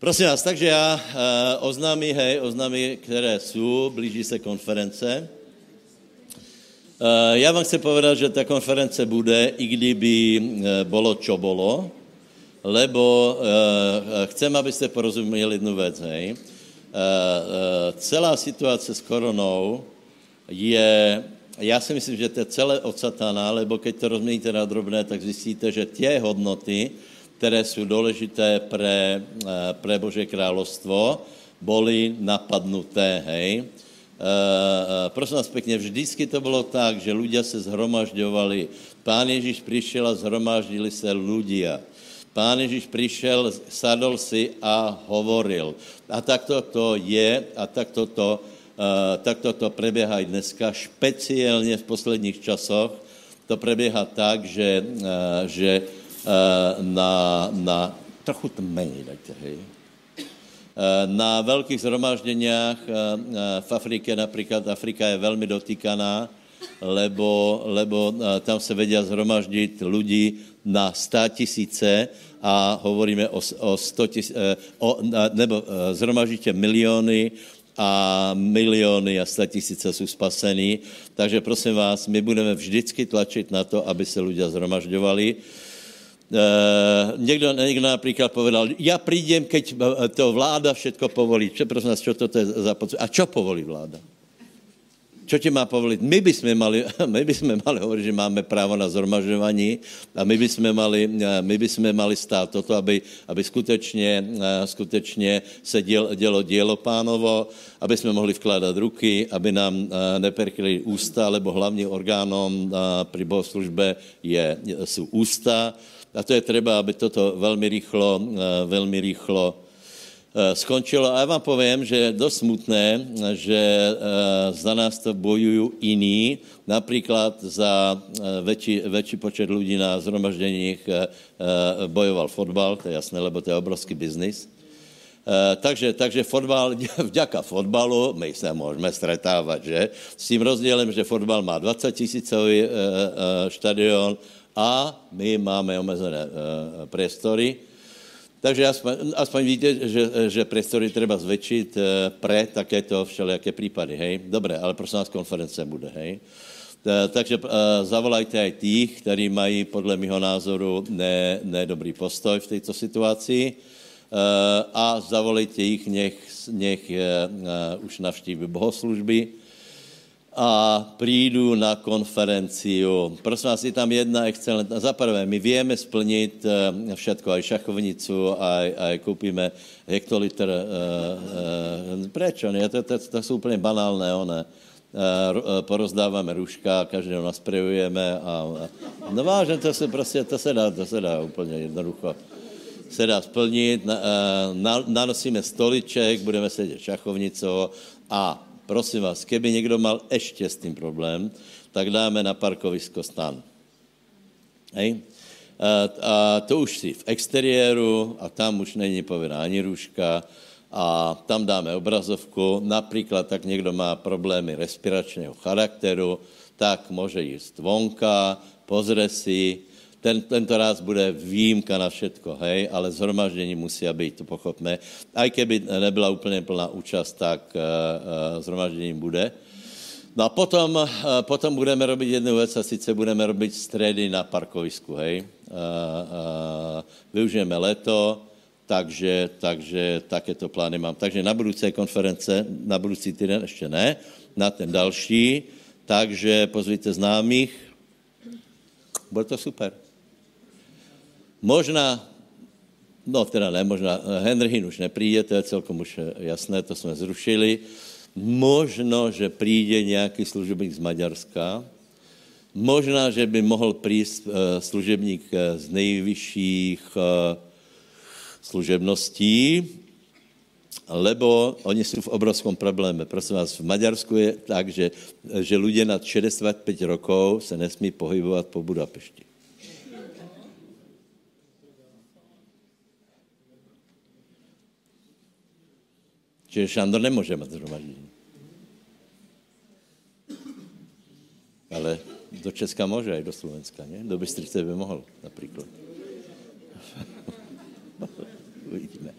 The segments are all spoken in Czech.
Prosím vás, takže já uh, oznámím, hej, oznámím, které jsou, blíží se konference. Uh, já vám chci povedat, že ta konference bude, i kdyby uh, bolo, čo bolo, lebo chcem, abyste porozuměli jednu věc, hej. Celá situace s koronou je, já si myslím, že to je celé od satana, lebo keď to rozměníte na drobné, tak zjistíte, že tě hodnoty, které jsou důležité pre, eh, pre Bože královstvo, boli napadnuté, hej. Uh, prosím vás pěkně, vždycky to bylo tak, že ľudia se zhromažďovali. Pán Ježíš přišel a zhromaždili se ľudia. Pán Ježíš přišel, sadol si a hovoril. A takto to je a takto to, uh, takto to preběhá i dneska, špeciálně v posledních časoch. To preběhá tak, že, že na, na trochu méně dajte, hej. Eh, na velkých zhromažděniach eh, v Afrike, například Afrika je velmi dotýkaná, lebo, lebo tam se vedia zhromaždit lidi na 100 tisíce a hovoríme o, o 100 tisíce, o, nebo zhromaždíte miliony a miliony a 100 tisíce jsou spasení. Takže prosím vás, my budeme vždycky tlačit na to, aby se ľudia zhromažďovali. Uh, někdo, někdo například povedal, já přijdem, keď to vláda všetko povolí. Čo, prosím nás, čo to je za? A čo povolí vláda? Čo ti má povolit? My bychom mali, my bychom mali hovoriť, že máme právo na zhromažďování a my bychom mali, my bychom mali stát toto, aby, aby skutečně, skutečně se děl, dělo dělo pánovo, aby jsme mohli vkládat ruky, aby nám neperkli ústa, lebo hlavním orgánom při bohoslužbe je, jsou ústa, a to je třeba, aby toto velmi rýchlo, eh, velmi rýchlo eh, skončilo. A já vám povím, že je dost smutné, že eh, za nás to bojují jiní, například za větší, větší počet lidí na zhromažděních bojoval fotbal, to je jasné, lebo to je obrovský biznis. takže, takže fotbal, vďaka fotbalu, my se můžeme stretávat, že? S tím rozdílem, že fotbal má 20 tisícový štadion, a my máme omezené uh, priestory. Takže aspoň, aspoň víte, že, že priestory treba zväčšiť uh, pre takéto všelijaké prípady, hej? Dobre, ale prosím vás, konference bude, hej? Uh, takže uh, zavolajte aj tých, ktorí mají podle mého názoru ne, nedobrý postoj v této situaci a zavolejte ich, nech, nech už navštíví bohoslužby, a přijdu na konferenciu. Prosím vás, je tam jedna excelentná. Za prvé, my víme splnit uh, všetko, aj šachovnicu, aj, aj koupíme hektolitr. Uh, prečo? Ne? To, to, to jsou úplně banálné, one. Porozdáváme ruška, každého nasprejujeme a no vážně, to se prostě, to se dá, to se dá úplně jednoducho se dá splnit, na, na, nanosíme stoliček, budeme sedět šachovnicou a prosím vás, keby někdo mal ještě s tím problém, tak dáme na parkovisko stan. Hej? A, a to už si v exteriéru a tam už není povinná ani růžka a tam dáme obrazovku. Například, tak někdo má problémy respiračního charakteru, tak může jíst vonka, pozře si, ten, tento ráz bude výjimka na všetko, hej, ale zhromaždění musí být, to pochopme. A keby nebyla úplně plná účast, tak uh, uh, zhromaždění bude. No a potom, uh, potom budeme robit jednu věc a sice budeme robit středy na parkovisku, hej. Uh, uh, využijeme leto, takže, takže takéto plány mám. Takže na budoucí konference, na budoucí týden ještě ne, na ten další, takže pozvíte známých, bude to super. Možná, no teda ne, možná, Henry už nepřijde, to je celkom už jasné, to jsme zrušili. Možno, že přijde nějaký služebník z Maďarska, možná, že by mohl přijít eh, služebník eh, z nejvyšších eh, služebností, lebo oni jsou v obrovském probléme. Prosím vás, v Maďarsku je tak, že, že lidé nad 65 rokov se nesmí pohybovat po Budapešti. Čiže Šandor nemůže mít zhromaždění. Ale do Česka může, i do Slovenska, ne? Do Bystrice by mohl, například. Uvidíme.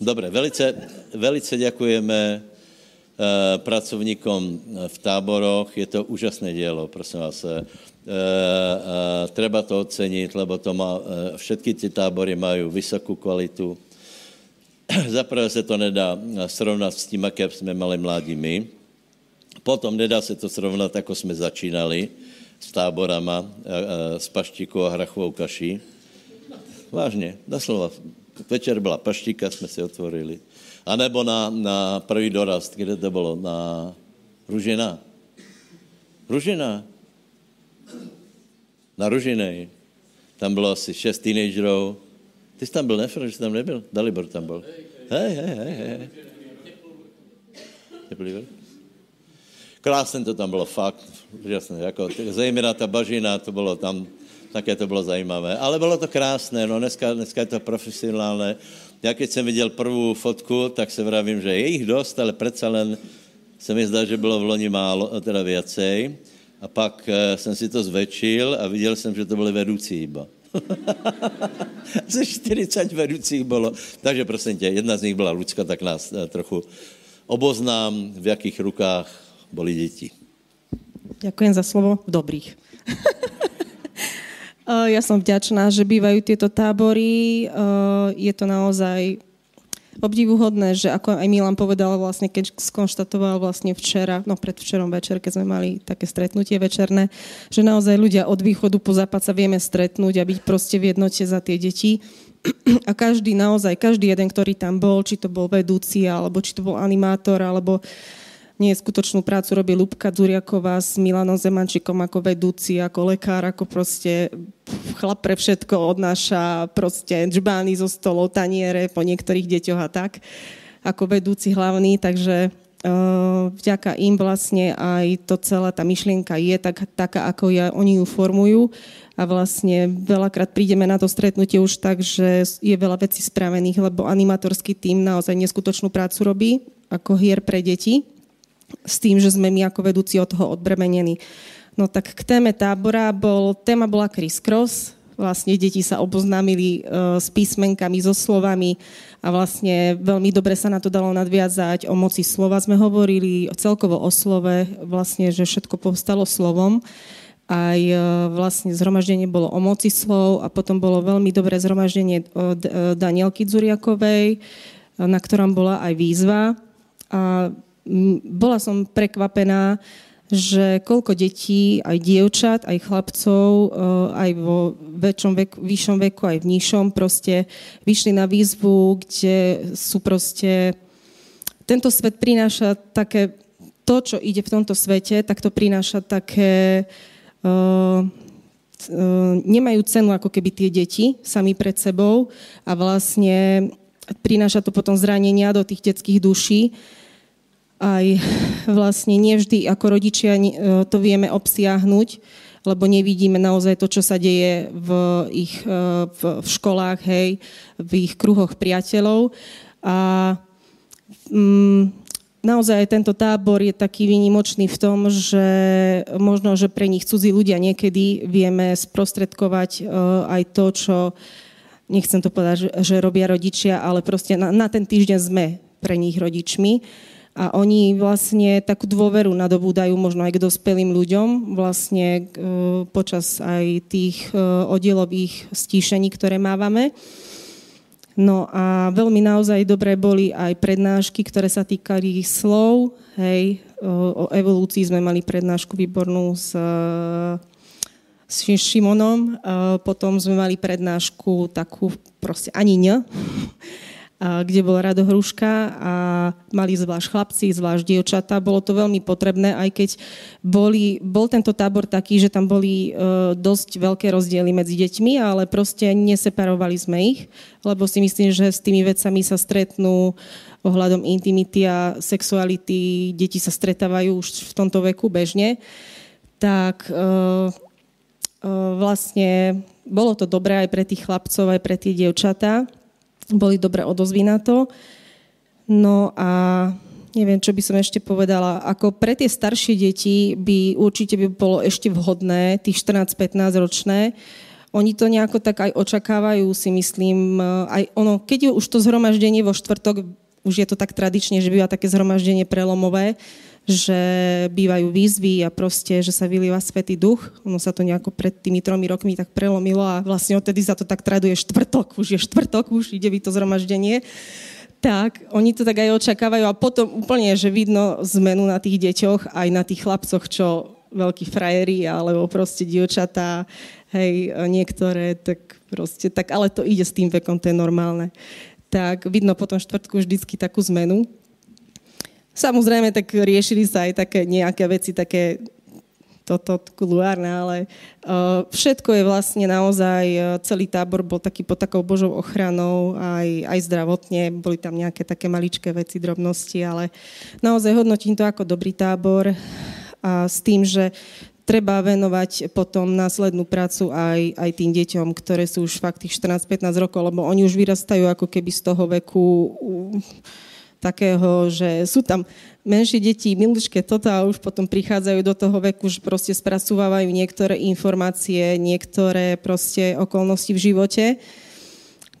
Dobre, velice, velice děkujeme uh, pracovníkom v táboroch. Je to úžasné dielo, prosím vás. Uh, treba to ocenit, lebo to má, všetky ty tábory mají vysokou kvalitu. Zaprvé se to nedá srovnat s tím, jaké jsme mali mládí my. Potom nedá se to srovnat, jako jsme začínali s táborama, s paštikou a hrachovou kaší. Vážně, doslova. Večer byla paštika, jsme si otvorili. A nebo na, na první dorast, kde to bylo? Na Ružina. Ružina. Na Ružinej. Tam bylo asi šest teenagerů. Ty jsi tam byl, ne, že jsi tam nebyl? Dalibor tam byl. Hej, hej, hej, hej. Teplý Krásně to tam bylo, fakt. Jasné, jako, zejména ta bažina, to bylo tam, také to bylo zajímavé. Ale bylo to krásné, no dneska, dneska je to profesionálné. Já když jsem viděl prvou fotku, tak se vravím, že je jich dost, ale přece len se mi zdá, že bylo v loni málo, teda věcej. A pak e, jsem si to zväčšil a viděl jsem, že to byly vedoucí iba. Ze 40 vedoucích bylo. Takže prosím tě, jedna z nich byla Lucka, tak nás e, trochu oboznám, v jakých rukách byly děti. Ďakujem za slovo. V dobrých. ja som vďačná, že bývajú tieto tábory. Je to naozaj obdivuhodné, že ako aj Milan povedal vlastne, keď skonštatoval vlastne včera, no predvčerom večer, keď sme mali také stretnutie večerné, že naozaj ľudia od východu po západ sa vieme stretnúť a byť proste v jednote za tie deti. A každý naozaj, každý jeden, ktorý tam bol, či to bol vedúci, alebo či to bol animátor, alebo uh, skutočnú prácu robí Lubka Dzuriaková s Milanom Zemančikom ako vedúci, ako lekár, ako proste chlap pre všetko odnáša proste džbány zo stolov, taniere po niektorých deťoch a tak, ako vedúci hlavný, takže uh, vďaka im vlastne aj to celá tá myšlienka je tak, taká, ako ja, oni ju formujú a vlastne veľakrát prídeme na to stretnutie už tak, že je veľa vecí spravených, lebo animatorský tým naozaj neskutočnú prácu robí ako hier pre deti s tým, že sme my ako vedúci od toho odbremenení. No tak k téme tábora bol, téma bola Chris Cross, vlastne deti sa oboznámili uh, s písmenkami, so slovami a vlastne veľmi dobre sa na to dalo nadviazať. O moci slova sme hovorili, celkovo o slove, vlastne, že všetko povstalo slovom. Aj uh, vlastne zhromaždenie bolo o moci slov a potom bolo veľmi dobré zhromaždenie od uh, Danielky Dzuriakovej, na ktorom bola aj výzva. A bola som prekvapená, že koľko detí, aj dievčat, aj chlapcov, eh, aj vo väčšom veku, vyššom veku, aj v nižšom, proste vyšli na výzvu, kde sú proste... Tento svet prináša také... To, čo ide v tomto svete, tak to prináša také... Uh, nemajú cenu ako keby tie deti sami pred sebou a vlastne prináša to potom zranenia do tých detských duší aj vlastne nevždy ako rodičia e, to vieme obsiahnuť, lebo nevidíme naozaj to, čo sa deje v ich e, v, v školách, hej, v ich kruhoch priateľov. A mm, naozaj tento tábor je taký výnimočný v tom, že možno, že pre nich cudzí ľudia niekedy vieme sprostredkovať uh, aj to, čo nechcem to povedať, že, robia rodičia, ale proste na, na ten týždeň sme pre nich rodičmi a oni vlastne takú dôveru nadobúdajú možno aj k dospelým ľuďom vlastne e, počas aj tých e, oddielových stíšení, ktoré mávame. No a veľmi naozaj dobré boli aj prednášky, ktoré sa týkali slov. Hej, o evolúcii sme mali prednášku výbornú s, s Šimonom. Potom sme mali prednášku takú proste ani ne kde bola Rado Hruška a mali zvlášť chlapci, zvlášť dievčatá. Bolo to veľmi potrebné, aj keď boli, bol tento tábor taký, že tam boli uh, dosť veľké rozdiely medzi deťmi, ale proste neseparovali sme ich, lebo si myslím, že s tými vecami sa stretnú ohľadom intimity a sexuality. Deti sa stretávajú už v tomto veku bežne. Tak uh, uh, vlastne bolo to dobré aj pre tých chlapcov, aj pre tie dievčatá boli dobré odozvy na to. No a neviem, čo by som ešte povedala. Ako pre tie staršie deti by určite by bolo ešte vhodné, tých 14-15 ročné, oni to nejako tak aj očakávajú, si myslím, aj ono, keď je už to zhromaždenie vo štvrtok, už je to tak tradične, že býva také zhromaždenie prelomové, že bývajú výzvy a proste, že sa vylieva Svetý duch. Ono sa to nejako pred tými tromi rokmi tak prelomilo a vlastne odtedy sa to tak traduje štvrtok, už je štvrtok, už ide by to zhromaždenie. Tak, oni to tak aj očakávajú a potom úplne, že vidno zmenu na tých deťoch, aj na tých chlapcoch, čo veľkí frajeri, alebo proste dievčatá, hej, niektoré, tak proste, tak, ale to ide s tým vekom, to je normálne. Tak vidno potom štvrtku vždycky takú zmenu. Samozrejme, tak riešili sa aj také nejaké veci, také toto kuluárne, ale uh, všetko je vlastne naozaj, uh, celý tábor bol taký pod takou Božou ochranou, aj, aj zdravotne, boli tam nejaké také maličké veci, drobnosti, ale naozaj hodnotím to ako dobrý tábor a s tým, že treba venovať potom následnú prácu aj, aj tým deťom, ktoré sú už fakt tých 14-15 rokov, lebo oni už vyrastajú ako keby z toho veku uh, takého, že sú tam menšie deti, miličké toto a už potom prichádzajú do toho veku, že proste spracúvajú niektoré informácie, niektoré proste okolnosti v živote.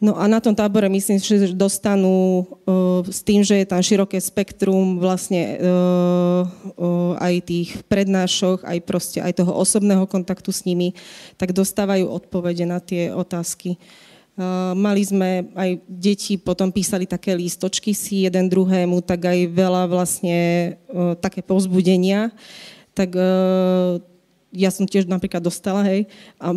No a na tom tábore myslím, že dostanú s tým, že je tam široké spektrum vlastne uh, aj tých prednášok, aj proste aj toho osobného kontaktu s nimi, tak dostávajú odpovede na tie otázky. Uh, mali sme aj deti, potom písali také lístočky si jeden druhému, tak aj veľa vlastne uh, také povzbudenia. Tak uh, ja som tiež napríklad dostala, hej, a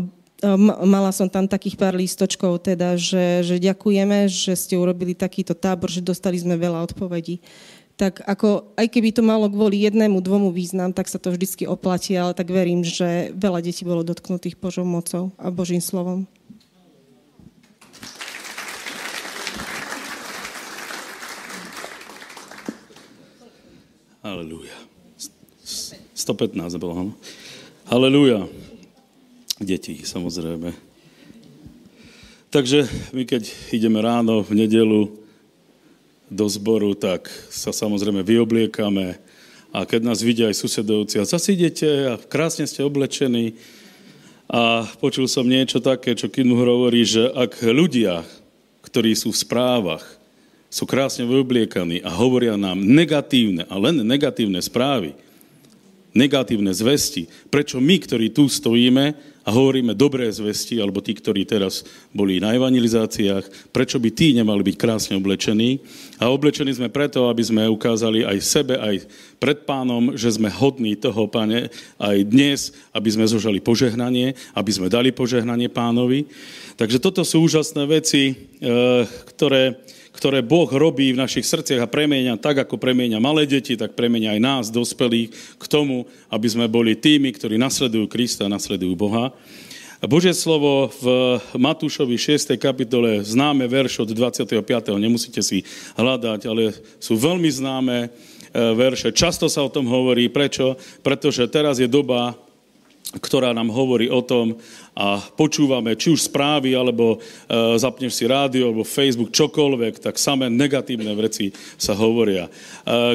mala som tam takých pár lístočkov, teda, že, že ďakujeme, že ste urobili takýto tábor, že dostali sme veľa odpovedí. Tak ako, aj keby to malo kvôli jednému, dvomu význam, tak sa to vždycky oplatí, ale tak verím, že veľa detí bolo dotknutých Božou mocou a Božím slovom. Halelúja. 115 bolo, no. Halelúja. Deti, samozrejme. Takže my keď ideme ráno v nedelu do zboru, tak sa samozrejme vyobliekame a keď nás vidia aj susedovci, a zase idete a krásne ste oblečení a počul som niečo také, čo Kinu hovorí, že ak ľudia, ktorí sú v správach, sú krásne vyobliekaní a hovoria nám negatívne a len negatívne správy, negatívne zvesti. Prečo my, ktorí tu stojíme a hovoríme dobré zvesti, alebo tí, ktorí teraz boli na evangelizáciách, prečo by tí nemali byť krásne oblečení? A oblečení sme preto, aby sme ukázali aj sebe, aj pred pánom, že sme hodní toho, pane, aj dnes, aby sme zožali požehnanie, aby sme dali požehnanie pánovi. Takže toto sú úžasné veci, eh, ktoré ktoré Boh robí v našich srdciach a premenia tak, ako premenia malé deti, tak premenia aj nás, dospelých, k tomu, aby sme boli tými, ktorí nasledujú Krista a nasledujú Boha. Božie slovo v Matúšovi 6. kapitole, známe verš od 25. nemusíte si hľadať, ale sú veľmi známe e, verše. Často sa o tom hovorí. Prečo? Pretože teraz je doba, ktorá nám hovorí o tom a počúvame či už správy, alebo e, zapneš si rádio, alebo Facebook, čokoľvek, tak samé negatívne veci sa hovoria. E,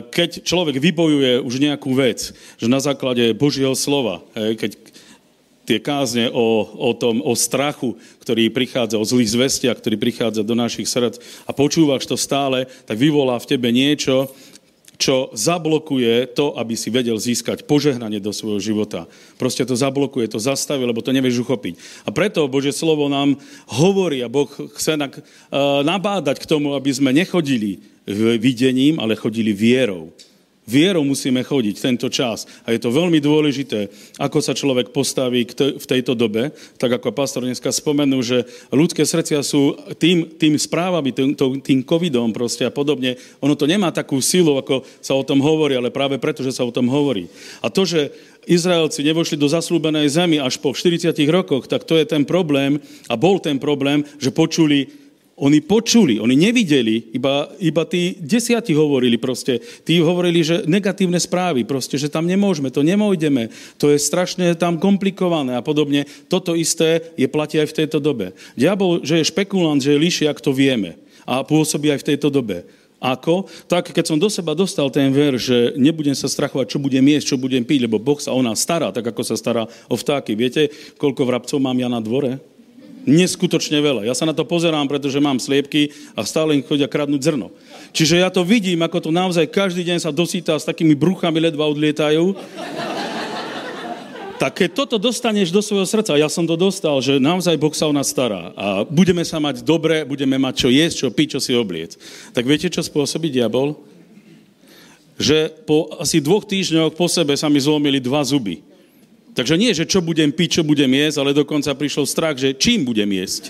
keď človek vybojuje už nejakú vec, že na základe Božieho slova, e, keď tie kázne o, o tom, o strachu, ktorý prichádza, o zlých zvestiach, ktorý prichádza do našich srdc a počúvaš to stále, tak vyvolá v tebe niečo, čo zablokuje to, aby si vedel získať požehnanie do svojho života. Proste to zablokuje, to zastaví, lebo to nevieš uchopiť. A preto Bože slovo nám hovorí a Boh chce uh, nabádať k tomu, aby sme nechodili videním, ale chodili vierou. Vierou musíme chodiť tento čas. A je to veľmi dôležité, ako sa človek postaví v tejto dobe. Tak ako pastor dneska spomenul, že ľudské srdcia sú tým, tým správami, tým, tým covidom proste a podobne. Ono to nemá takú silu, ako sa o tom hovorí, ale práve preto, že sa o tom hovorí. A to, že Izraelci nevošli do zaslúbenej zemi až po 40 rokoch, tak to je ten problém a bol ten problém, že počuli oni počuli, oni nevideli, iba, iba tí desiati hovorili proste. Tí hovorili, že negatívne správy, proste, že tam nemôžeme, to nemojdeme, to je strašne tam komplikované a podobne. Toto isté je platí aj v tejto dobe. Diabol, že je špekulant, že je lišiak, to vieme. A pôsobí aj v tejto dobe. Ako? Tak, keď som do seba dostal ten ver, že nebudem sa strachovať, čo budem jesť, čo budem piť, lebo Boh sa o nás stará, tak ako sa stará o vtáky. Viete, koľko vrabcov mám ja na dvore? Neskutočne veľa. Ja sa na to pozerám, pretože mám sliepky a stále im chodia kradnúť zrno. Čiže ja to vidím, ako to naozaj každý deň sa dosýta s takými bruchami ledva odlietajú. Tak keď toto dostaneš do svojho srdca, ja som to dostal, že naozaj Boh sa o nás stará a budeme sa mať dobre, budeme mať čo jesť, čo piť, čo si obliec. Tak viete, čo spôsobí diabol? Že po asi dvoch týždňoch po sebe sa mi zlomili dva zuby. Takže nie, že čo budem piť, čo budem jesť, ale dokonca prišiel strach, že čím budem jesť.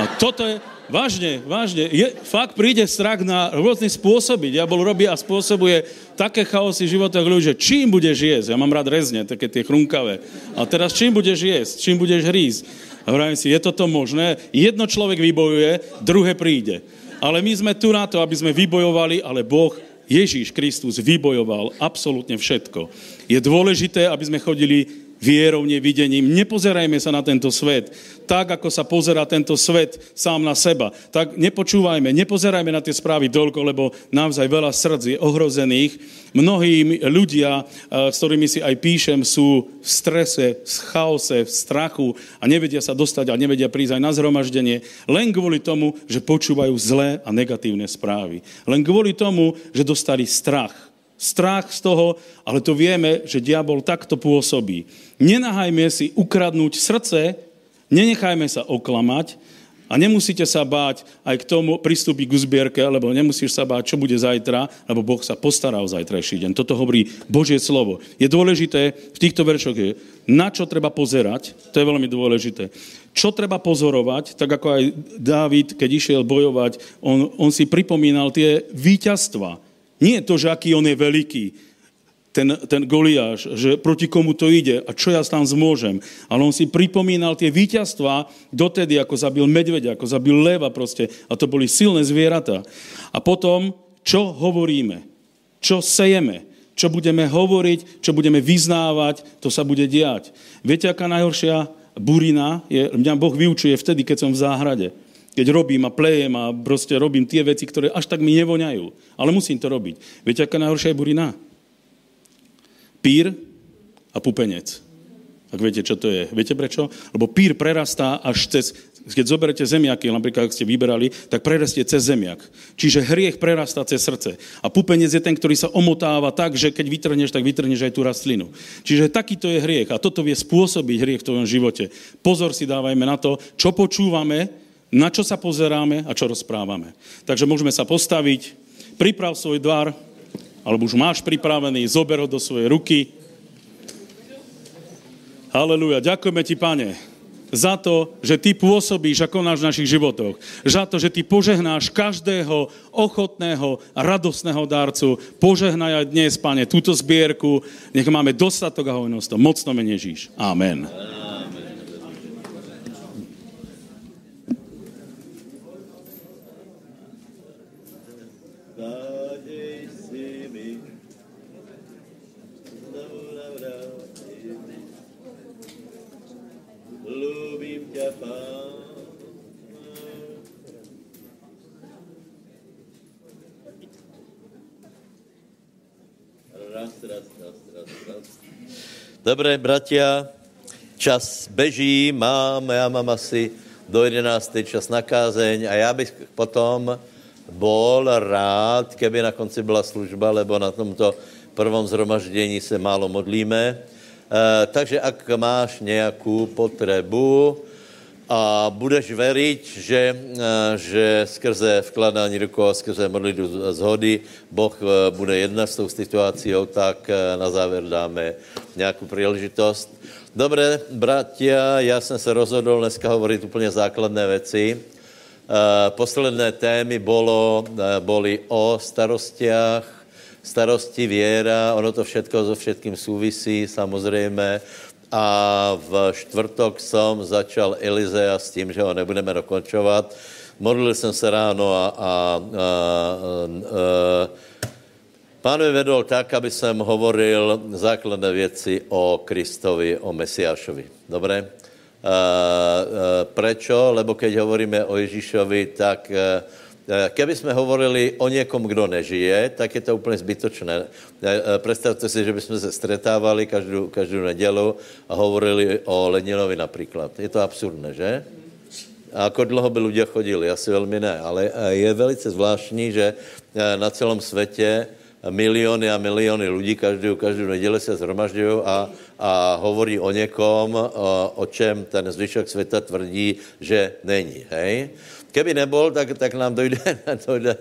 A toto je, vážne, vážne, je, fakt príde strach na rôzne spôsoby. Diabol robí a spôsobuje také chaosy v životoch ľudí, že čím budeš jesť. Ja mám rád rezne, také tie chrunkavé. A teraz čím budeš jesť, čím budeš hrísť. A hovorím si, je toto možné? Jedno človek vybojuje, druhé príde. Ale my sme tu na to, aby sme vybojovali, ale Boh Ježíš Kristus vybojoval absolútne všetko. Je dôležité, aby sme chodili vierou, nevidením. Nepozerajme sa na tento svet tak, ako sa pozera tento svet sám na seba. Tak nepočúvajme, nepozerajme na tie správy toľko, lebo naozaj veľa srdc je ohrozených. Mnohí ľudia, eh, s ktorými si aj píšem, sú v strese, v chaose, v strachu a nevedia sa dostať a nevedia prísť aj na zhromaždenie, len kvôli tomu, že počúvajú zlé a negatívne správy. Len kvôli tomu, že dostali strach strach z toho, ale to vieme, že diabol takto pôsobí. Nenahajme si ukradnúť srdce, nenechajme sa oklamať a nemusíte sa báť aj k tomu pristúpiť k zbierke, lebo nemusíš sa báť, čo bude zajtra, lebo Boh sa postará o zajtrajší deň. Toto hovorí Božie slovo. Je dôležité v týchto veršoch, je, na čo treba pozerať, to je veľmi dôležité. Čo treba pozorovať, tak ako aj Dávid, keď išiel bojovať, on, on si pripomínal tie víťazstva, nie to, že aký on je veľký, ten, ten Goliáš, že proti komu to ide a čo ja tam zmôžem. Ale on si pripomínal tie víťazstva dotedy, ako zabil medveďa, ako zabil leva proste. A to boli silné zvieratá. A potom, čo hovoríme, čo sejeme, čo budeme hovoriť, čo budeme vyznávať, to sa bude diať. Viete, aká najhoršia burina je, mňa Boh vyučuje vtedy, keď som v záhrade keď robím a plejem a proste robím tie veci, ktoré až tak mi nevoňajú. Ale musím to robiť. Viete, aká najhoršia je burina? Pír a pupenec. Ak viete, čo to je. Viete prečo? Lebo pír prerastá až cez, keď zoberete zemiaky, napríklad ak ste vyberali, tak prerastie cez zemiak. Čiže hriech prerastá cez srdce. A pupenec je ten, ktorý sa omotáva tak, že keď vytrhneš, tak vytrhneš aj tú rastlinu. Čiže takýto je hriech. A toto vie spôsobiť hriech v tvojom živote. Pozor si dávajme na to, čo počúvame, na čo sa pozeráme a čo rozprávame. Takže môžeme sa postaviť, priprav svoj dar, alebo už máš pripravený, zober ho do svojej ruky. Haleluja. Ďakujeme ti, pane, za to, že ty pôsobíš ako náš v našich životoch. Za to, že ty požehnáš každého ochotného a radostného dárcu. Požehnaj aj dnes, pane, túto zbierku. Nech máme dostatok a hojnosť. Mocno mene Ježíš. Amen. Dobre, bratia, čas beží, mám, já mám asi do 11. čas na kázeň a já bych potom bol rád, keby na konci byla služba, lebo na tomto prvom zhromaždění se málo modlíme. E, takže ak máš nějakou potrebu, a budeš veriť, že, eh, že skrze vkladání rukou a skrze modlitbu zhody Boh eh, bude jednat s tou situací, tak eh, na závěr dáme nějakou příležitost. Dobré, bratia, já jsem se rozhodl dneska hovorit úplně základné věci. Posledné témy bolo, boli o starostiach, starosti věra, ono to všetko so všetkým souvisí, samozřejmě a v čtvrtok jsem začal Elizea s tím, že ho nebudeme dokončovat. Modlil jsem se ráno a, a, a, a, a pán mi vedol tak, aby jsem hovoril základné věci o Kristovi, o Mesiášovi. Dobré? A, a, prečo? Lebo keď hovoríme o Ježíšovi, tak a, keby jsme hovorili o někom, kdo nežije, tak je to úplně zbytočné. Eh, eh, představte si, že bychom se stretávali každou, každou nedělu a hovorili o Leninovi například. Je to absurdné, že? A ako dlouho by lidé chodili? Asi velmi ne, ale je velice zvláštní, že na celém světě miliony a miliony lidí každou, každou neděli se zhromažďují a, a hovorí o někom, o, o čem ten zvyšok světa tvrdí, že není. Hej? Keby nebol, tak, tak nám dojde, dojde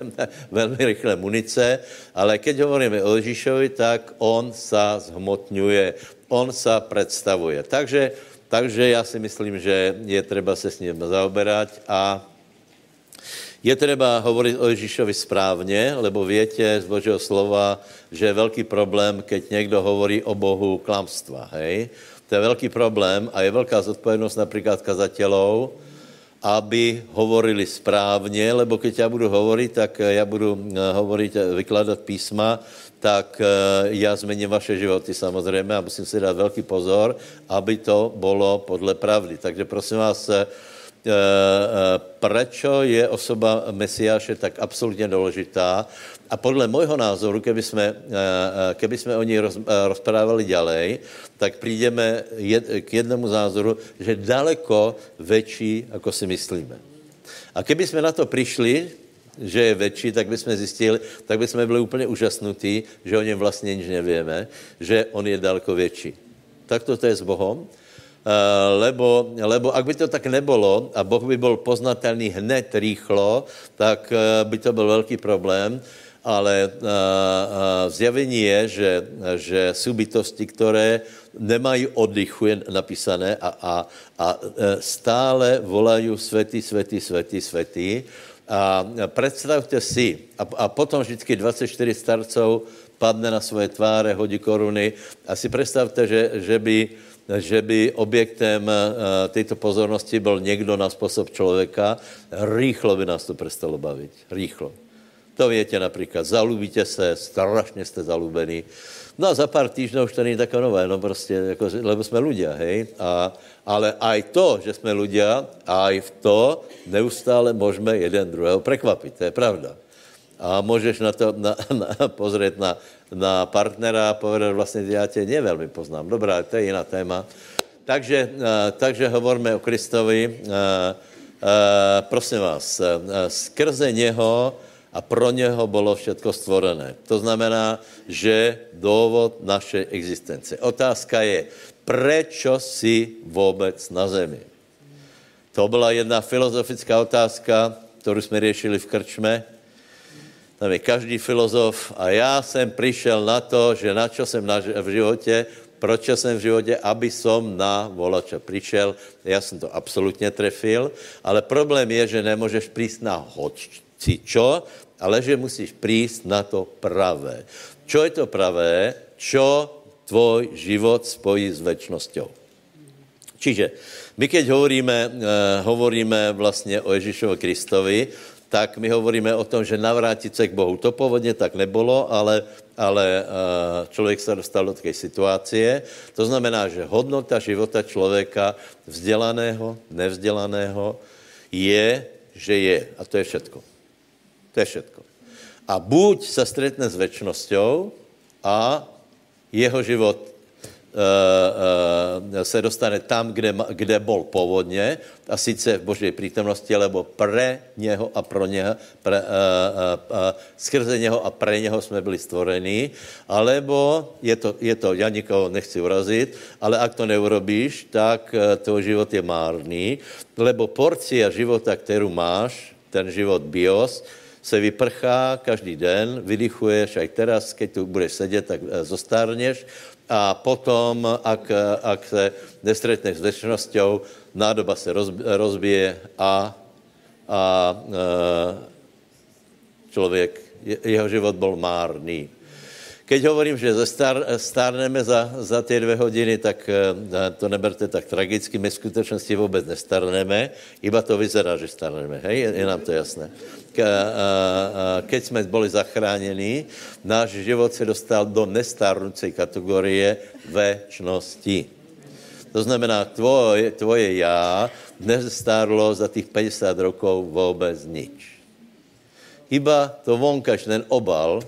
velmi rychle munice, ale keď hovoríme o Ježíšovi, tak on sa zhmotňuje, on sa představuje. Takže, takže já si myslím, že je třeba se s ním zaoberať a je třeba hovorit o Ježíšovi správně, lebo větě z Božího slova, že je velký problém, keď někdo hovorí o Bohu klamstva, hej? To je velký problém a je velká zodpovědnost například kazatelů, aby hovorili správně, lebo keď já budu hovorit, tak já budu eh, hovorit, eh, vykládat písma, tak eh, já změním vaše životy samozřejmě a musím si dát velký pozor, aby to bylo podle pravdy. Takže prosím vás, Eh, eh, prečo je osoba Mesiáše tak absolutně důležitá. A podle mojho názoru, keby jsme, eh, keby jsme o ní roz, rozprávali ďalej, tak přijdeme k jednomu názoru, že daleko větší, ako si myslíme. A keby jsme na to přišli, že je větší, tak bychom zjistili, tak bychom byli úplně úžasnutí, že o něm vlastně nic nevíme, že on je daleko větší. Tak to je s Bohom. Eh, lebo, lebo ak by to tak nebolo a Boh by byl poznatelný hned rýchlo, tak eh, by to byl velký problém, ale eh, zjavení je, že, že jsou bytosti, které nemají oddychu, je napísané a, a, a stále volají světý, světý, světý, světý. A představte si, a, a potom vždycky 24 starců padne na svoje tváře, hodí koruny a si představte, že, že by že by objektem eh, této pozornosti byl někdo na způsob člověka, rýchlo by nás to přestalo bavit. Rýchlo. To větě například, zalubíte se, strašně jste zalubení. No a za pár týdnů už to není také nové, no prostě, jako, lebo jsme ľudia, hej. A, ale aj to, že jsme ľudia, aj v to neustále můžeme jeden druhého překvapit, to je pravda. A můžeš na to na, na, pozrieť na na partnera a povedal, vlastně já tě nevelmi poznám. Dobrá, to je jiná téma. Takže, eh, takže hovoríme o Kristovi. Eh, eh, prosím vás, skrze něho a pro něho bylo všechno stvorené. To znamená, že důvod naše existence. Otázka je, prečo si vůbec na zemi? To byla jedna filozofická otázka, kterou jsme řešili v Krčme tam je každý filozof a já jsem přišel na to, že na čo jsem na, v životě, proč jsem v životě, aby som na volača přišel. Já jsem to absolutně trefil, ale problém je, že nemůžeš přijít na hoci čo, ale že musíš přijít na to pravé. Čo je to pravé? Čo tvoj život spojí s väčšnosťou? Čiže my keď hovoríme, uh, hovoríme vlastně o Ježíšovi Kristovi, tak my hovoríme o tom, že navrátit se k Bohu. To původně tak nebylo, ale, ale eh, člověk se dostal do té situace. To znamená, že hodnota života člověka, vzdělaného, nevzdělaného, je, že je. A to je všetko. To je všetko. A buď se stretne s väčšnosťou a jeho život se dostane tam, kde, kde bol původně, a sice v Boží přítomnosti, lebo pre něho a pro něho, pre, uh, uh, uh, skrze něho a pre něho jsme byli stvorení, alebo je to, je to, já nikoho nechci urazit, ale ak to neurobíš, tak uh, tvůj život je márný, lebo porcia života, kterou máš, ten život bios, se vyprchá každý den, vydychuješ, aj teraz, keď tu budeš sedět, tak zostárneš a potom, ak, ak se nestretneš s věčnosťou, nádoba se rozbije a, a e, člověk, jeho život byl márný. Keď hovorím, že zestar, stárneme za, za ty dvě hodiny, tak e, to neberte tak tragicky. My v skutečnosti vůbec nestarneme, iba to vyzerá, že starneme. Hej? Je, je nám to jasné. A, a, keď jsme byli zachráněni, náš život se dostal do nestárnúcej kategorie väčšnosti. To znamená, tvoje, tvoje já nezestárlo za těch 50 rokov vůbec nič. Iba to vonkaž, ten obal,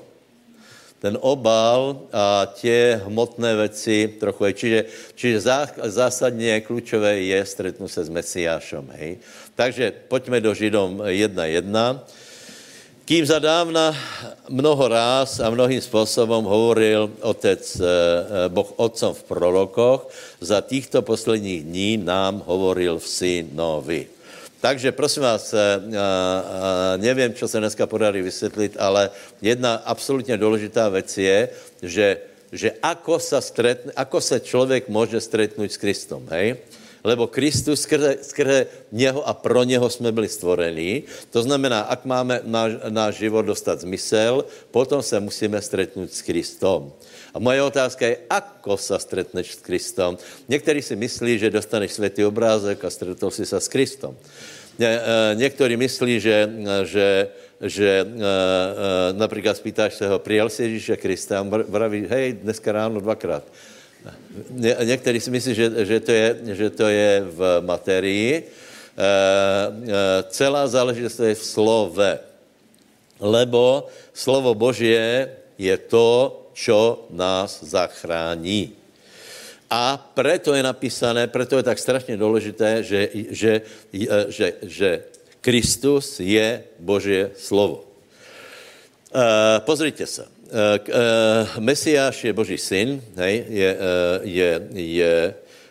ten obal a tě hmotné věci trochu. Hej. Čiže, čiže zásadně klíčové je stretnout se s Mesiášem. Hej. Takže pojďme do Židom 1.1. Kým zadávna mnoho ráz a mnohým způsobem hovoril otec, eh, eh, Boh otcom v prorokoch, za těchto posledních dní nám hovoril v synovi. Takže prosím vás, eh, nevím, co se dneska podarí vysvětlit, ale jedna absolutně důležitá věc je, že, že ako, sa stretne, ako se člověk může stretnout s Kristom, hej? Lebo Kristus skrze, skrze něho a pro něho jsme byli stvorení. To znamená, ak máme náš, náš život dostat zmysel, potom se musíme stretnout s Kristom. A moje otázka je, ako sa stretneš s Kristom? Někteří si myslí, že dostaneš světý obrázek a stretol si se s Kristom. E, někteří myslí, že, že, že e, e, například spýtáš se ho, přijel si Ježíše Krista a vraví, hej, dneska ráno dvakrát. Ně, někteří si myslí, že, že, to je, že to je v materii. E, e, celá záležitost je v slove. Lebo slovo Božie je to, čo nás zachrání. A preto je napísané, preto je tak strašně důležité, že, že, že, že Kristus je Božie slovo. E, pozrite se. Eh, eh, Mesiáš je Boží syn, hej, je, eh, je, je,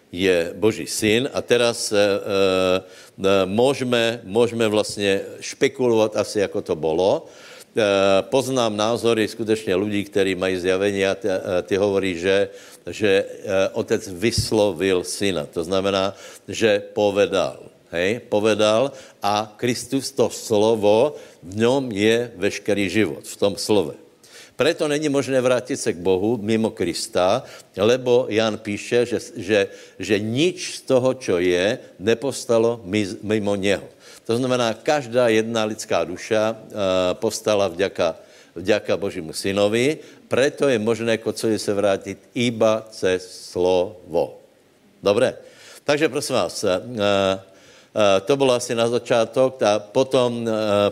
je Boží syn a teraz můžeme, můžeme vlastně špekulovat asi, jako to bylo. Poznám názory skutečně lidí, kteří mají zjavení a ty, ty hovorí, že, že otec vyslovil syna. To znamená, že povedal. Hej, povedal a Kristus to slovo, v něm je veškerý život, v tom slove. Preto není možné vrátit se k Bohu mimo Krista, lebo Jan píše, že, že, že nič z toho, čo je, nepostalo mimo něho. To znamená, každá jedna lidská duša uh, postala vďaka, vďaka Božímu synovi, preto je možné k Otcovi se vrátit iba cez slovo. Dobré? Takže prosím vás, uh, uh, to bylo asi na začátek a potom,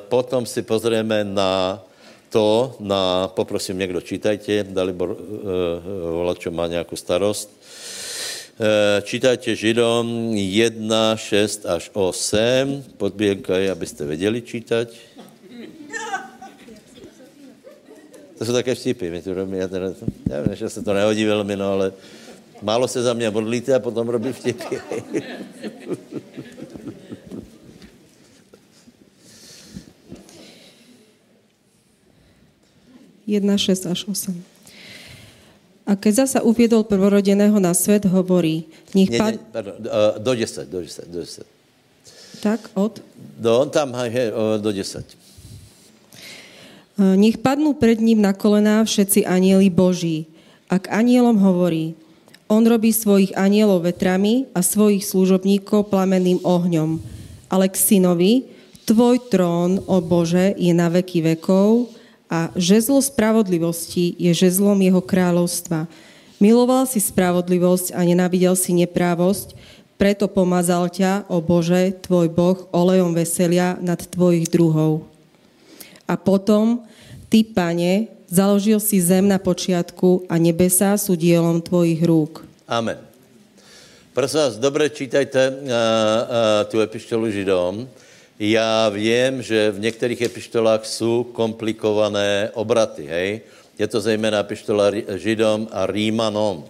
potom si pozrieme na to na, poprosím někdo čítajte, Dalibor uh, čo má nějakou starost. Uh, čítajte Židom 1, 6 až 8. Podběnka je, abyste věděli čítať. To jsou také vtipy, my tu robíme, já, teda, já vím, že se to nehodí velmi, no, ale málo se za mě modlíte a potom robí vtipy. 1, 6 až 8. A keď zasa uviedol prvorodeného na svet, hovorí, nech pad... Nie, pardon, do 10, do 10, do 10. Tak, od? Do, tam je, do 10. Nech padnú pred ním na kolená všetci anieli Boží. Ak anielom hovorí, on robí svojich anielov vetrami a svojich služobníkov plamenným ohňom. Ale k synovi, tvoj trón, o Bože, je na veky vekov, a žezlo spravodlivosti je žezlom jeho kráľovstva. Miloval si spravodlivosť a nenávidel si neprávosť, preto pomazal ťa, o Bože, tvoj Boh, olejom veselia nad tvojich druhov. A potom, ty, pane, založil si zem na počiatku a nebesá sú dielom tvojich rúk. Amen. Prosím vás, dobre čítajte uh, uh, tu epištolu Židom. Já vím, že v některých epištolách jsou komplikované obraty, hej? Je to zejména epištola Židom a Rímanom.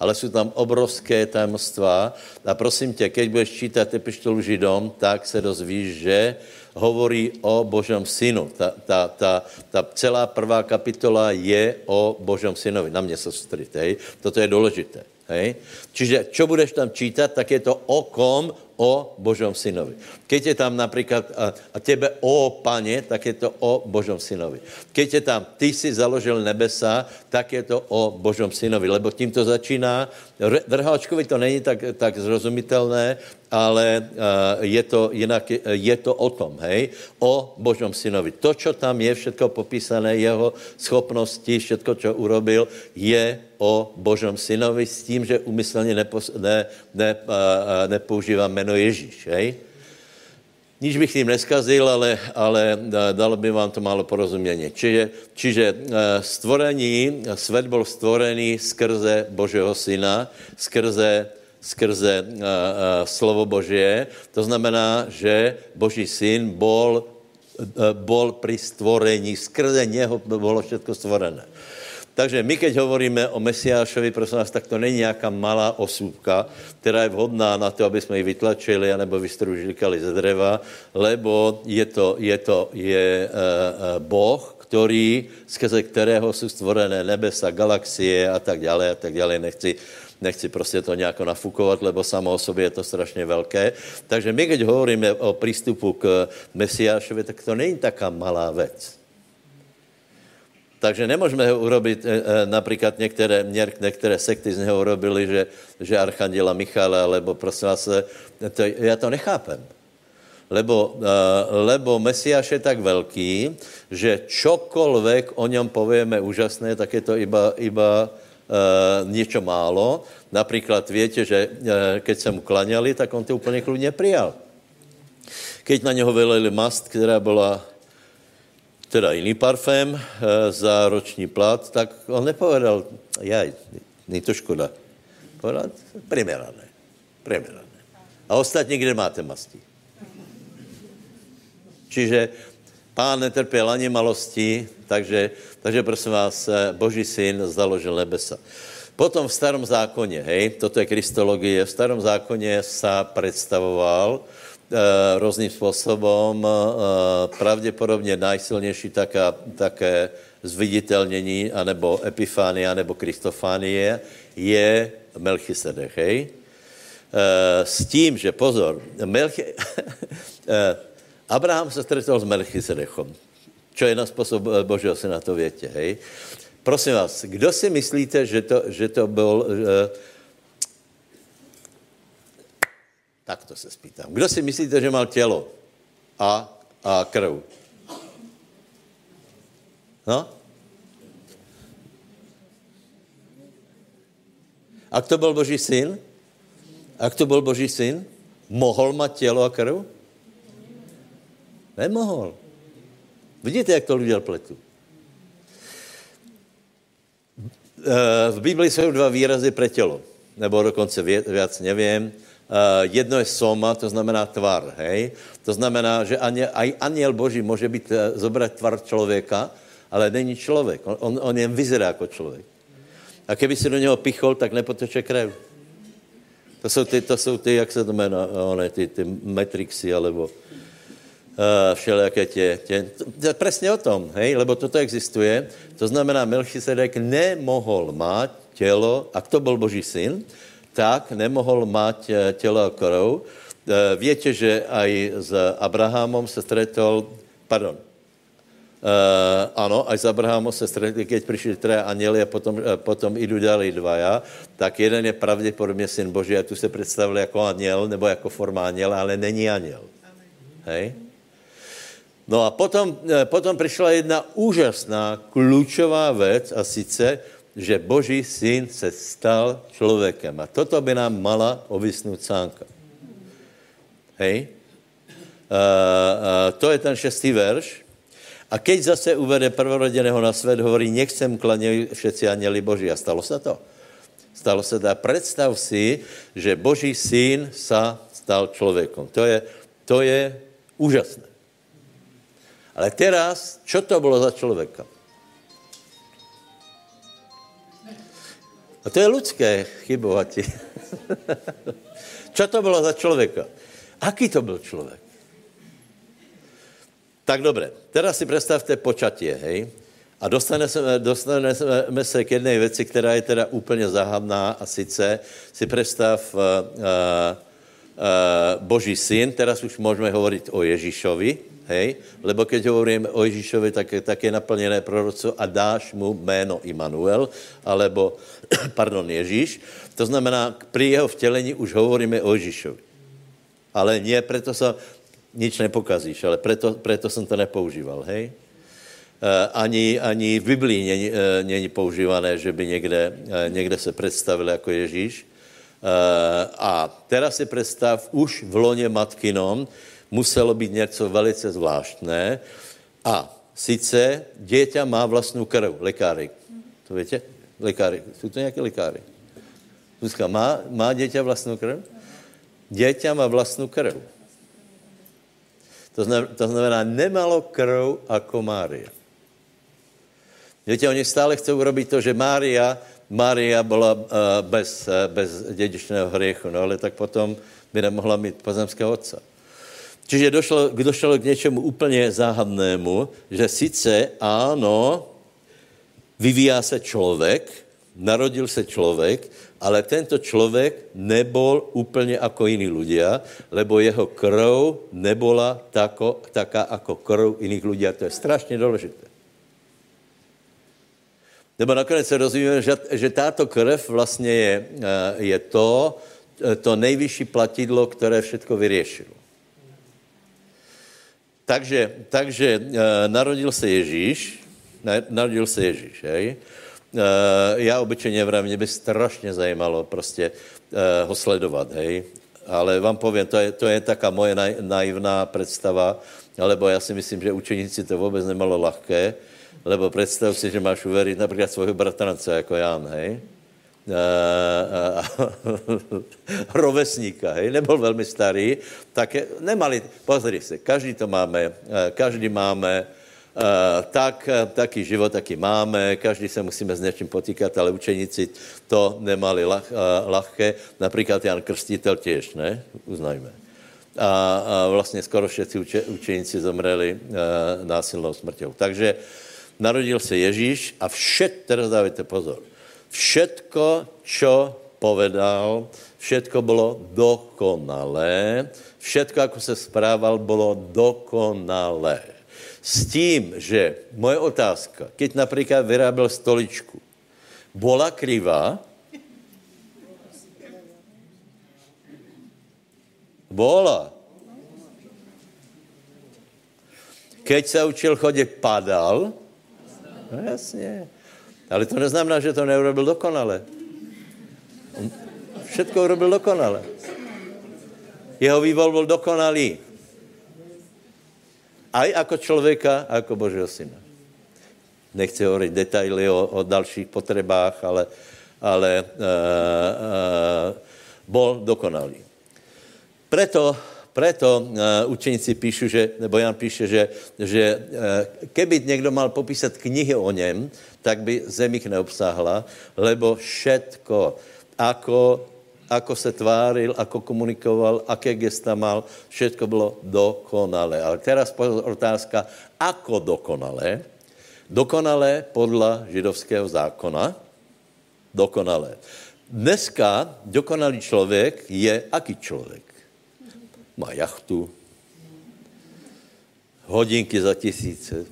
Ale jsou tam obrovské tajemstva. A prosím tě, keď budeš čítat epištolu Židom, tak se dozvíš, že hovorí o Božom synu. Ta, ta, ta, ta celá prvá kapitola je o Božom synovi. Na mě se hej? Toto je důležité. Hej? Čiže, čo budeš tam čítat, tak je to o kom? o Božom synovi. Keď je tam například a, a tebe o pane, tak je to o Božom synovi. Keď je tam ty si založil nebesa, tak je to o Božom synovi. Lebo tím to začíná. Vrháčkovi to není tak, tak zrozumitelné, ale je to jinak, je to o tom, hej, o Božom synovi. To, čo tam je všetko popísané, jeho schopnosti, všetko, čo urobil, je o Božom synovi s tím, že umyslně nepos, ne, ne, nepoužívá jméno Ježíš, hej. Nič bych tím neskazil, ale, ale dalo by vám to málo porozumění. Čiže, čiže stvorení, svět byl stvorený skrze Božího syna, skrze, skrze slovo Božie. To znamená, že Boží syn bol, bol pri stvorení, skrze něho bylo všechno stvorené. Takže my, keď hovoríme o Mesiášovi, prosím vás, tak to není nějaká malá osůbka, která je vhodná na to, aby jsme ji vytlačili anebo vystružili ze dřeva, lebo je to, je to je, uh, Boh, který, skrze kterého jsou stvorené nebesa, galaxie a tak dále a tak dále. Nechci, nechci prostě to nějak nafukovat, lebo samo o sobě je to strašně velké. Takže my, keď hovoríme o přístupu k Mesiášovi, tak to není taká malá věc. Takže nemůžeme ho urobit, e, e, například některé, některé sekty z něho urobili, že, že Archanděla Michala, lebo prosím vás, e, to, já to nechápem. Lebo, lebo Mesiáš je tak velký, že čokoľvek o něm povieme úžasné, tak je to iba, iba uh, něco málo. Například víte, že uh, keď se mu klaňali, tak on to úplně kludně přijal. Keď na něho vylili mast, která byla teda jiný parfém eh, za roční plat, tak on nepovedal, jaj, není to škoda. Povedal, primerané, primerané. A ostatní, kde máte masti? Čiže pán netrpěl ani malosti, takže, takže prosím vás, eh, Boží syn založil nebesa. Potom v starom zákoně, hej, toto je kristologie, v starom zákoně sa predstavoval, Eh, různým způsobem. Eh, pravděpodobně najsilnější taká, také zviditelnění, anebo epifánie, anebo kristofánie je Melchisedech, hej? Eh, s tím, že pozor, Melchi... Abraham se stretol s Melchisedechom, čo je na způsob Božího syna, to větě, hej? Prosím vás, kdo si myslíte, že to, že to byl Tak to se spýtám. Kdo si myslíte, že mal tělo a, a krv? No? A to byl Boží syn? A to byl Boží syn? Mohl mít tělo a krv? Nemohl. Vidíte, jak to lidé pletu? Eh, v Biblii jsou dva výrazy pre tělo, nebo dokonce víc, nevím. Uh, jedno je soma, to znamená tvar, hej? To znamená, že aniel, aj aniel Boží může být, uh, zobrat tvar člověka, ale není člověk. On, on, on jen vyzerá jako člověk. A keby si do něho pichol, tak nepoteče krev. To jsou ty, to jsou ty jak se to jmenuje, one, ty, ty metrixy, alebo uh, všelijaké tě, tě, tě, přesně o tom, hej, lebo toto existuje. To znamená, Melchisedek nemohl mít tělo, a to byl Boží syn, tak nemohl mať eh, tělo a krv. Eh, Víte, že aj s Abrahamom se stretol, pardon, Uh, ano, až s Abrahamom se stretli, keď přišli tři aněli a potom, uh, potom jdu dali dvaja, tak jeden je pravděpodobně syn Boží a tu se představil jako aněl nebo jako forma aněla, ale není aněl. Hej? No a potom, potom přišla jedna úžasná, klíčová věc a sice, že Boží syn se stal člověkem. A toto by nám mala ovysnout sánka. Hej? Uh, uh, to je ten šestý verš. A keď zase uvede prvorodeného na svět, hovorí, nech sem klanějí všetci aněli Boží. A stalo se to. Stalo se to. A představ si, že Boží syn sa stal člověkem. To je, to je úžasné. Ale teraz, čo to bylo za člověka? A to je lidské chybovati. Co to bylo za člověka? Aký to byl člověk? Tak dobré, teraz si představte počatě, hej? A dostaneme, dostaneme se k jedné věci, která je teda úplně záhadná a sice si představ uh, uh, uh, Boží syn, teraz už můžeme hovorit o Ježíšovi, hej? Lebo keď hovorím o Ježíšovi, tak, tak je naplněné proroco a dáš mu jméno Immanuel, alebo, pardon, Ježíš. To znamená, při jeho vtělení už hovoríme o Ježíšovi. Ale nie, preto se nič nepokazíš, ale preto, preto jsem to nepoužíval, hej? Uh, ani, ani v Biblii není, uh, není používané, že by někde, uh, někde se představil jako Ježíš. A teraz si představ, už v loně matkinom muselo být něco velice zvláštné. A sice dieťa má vlastnou krv, lekári. To víte? Lekári. Jsou to nějaké lekári? Zuzka, má, má dieťa vlastnou krv? Dieťa má vlastnou krv. To znamená, to znamená nemalo krv jako Mária. Víte, oni stále chcou robiť to, že Mária, Mária byla uh, bez, uh, bez dědičného hriechu, no ale tak potom by nemohla mít pozemského otca. Čiže došlo, došlo k něčemu úplně záhadnému, že sice ano, vyvíjá se člověk, narodil se člověk, ale tento člověk nebol úplně jako jiní ľudia, lebo jeho krv nebola tako, taká jako krv jiných. A to je strašně důležité. Nebo nakonec se rozumíme, že, že táto krev vlastně je, eh, je to, eh, to nejvyšší platidlo, které všetko vyřešilo. Takže, takže eh, narodil se Ježíš, narodil se Ježíš, hej? Já obyčejně vravím, mě by strašně zajímalo prostě ho sledovat, hej? Ale vám povím, to je, to je taká moje naivná představa, alebo já si myslím, že učeníci to vůbec nemalo lahké, Lebo představ si, že máš uveriť například svého bratrance jako Jan, hej? Uh, uh, rovesníka, hej, nebyl velmi starý, tak je, nemali, pozri se, každý to máme, uh, každý máme tak, taký život, taký máme, každý se musíme s něčím potýkat, ale učeníci to nemali lah, uh, lahké, například Jan Krstitel těž, ne, uznajme. A, a vlastně skoro všetci uče, učeníci zomreli uh, násilnou smrťou. Takže narodil se Ježíš a všet, teraz dávajte pozor, všetko, čo povedal, všetko bylo dokonalé, všetko, ako se správal, bylo dokonalé. S tím, že moje otázka, keď například vyráběl stoličku, bola krivá? Bola. Keď se učil chodit, padal? No jasně. Ale to neznamená, že to neurobil dokonale. On všetko urobil dokonale. Jeho vývol byl dokonalý. Aj jako člověka, a jako Božího syna. Nechci hovoriť detaily o, o dalších potřebách, ale, ale uh, uh, bol dokonalý. Preto Preto uh, učeníci píšu, že, nebo Jan píše, že, že uh, keby někdo mal popísat knihy o něm, tak by zem ich neobsáhla, lebo všetko, ako, ako se tváril, ako komunikoval, aké gesta mal, všetko bylo dokonalé. Ale teraz otázka, ako dokonalé? Dokonalé podle židovského zákona. Dokonalé. Dneska dokonalý člověk je aký člověk? má jachtu, hodinky za tisíce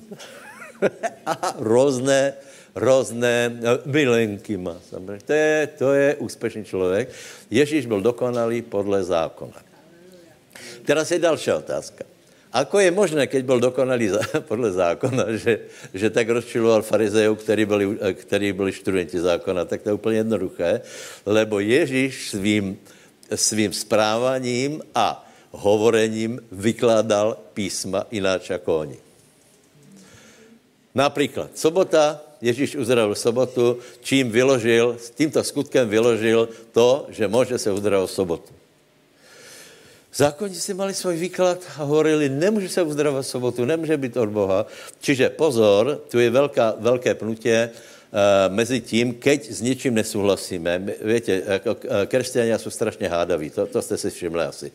a různé, různé bylenky má. To je, to je úspěšný člověk. Ježíš byl dokonalý podle zákona. Teraz je další otázka. Ako je možné, keď byl dokonalý podle zákona, že, že tak rozčiloval farizejů, který byli, který byli študenti zákona, tak to je úplně jednoduché, lebo Ježíš svým, svým správaním a hovorením vykládal písma ináč jako oni. Například sobota, Ježíš uzdravil sobotu, čím vyložil, s tímto skutkem vyložil to, že může se uzdravit sobotu. Zákonníci mali svůj výklad a hovorili, nemůže se uzdravovat sobotu, nemůže být od Boha. Čiže pozor, tu je velká, velké pnutě uh, mezi tím, keď s něčím nesouhlasíme. Víte, jako eh, křesťania jsou strašně hádaví, to, to jste si všimli asi.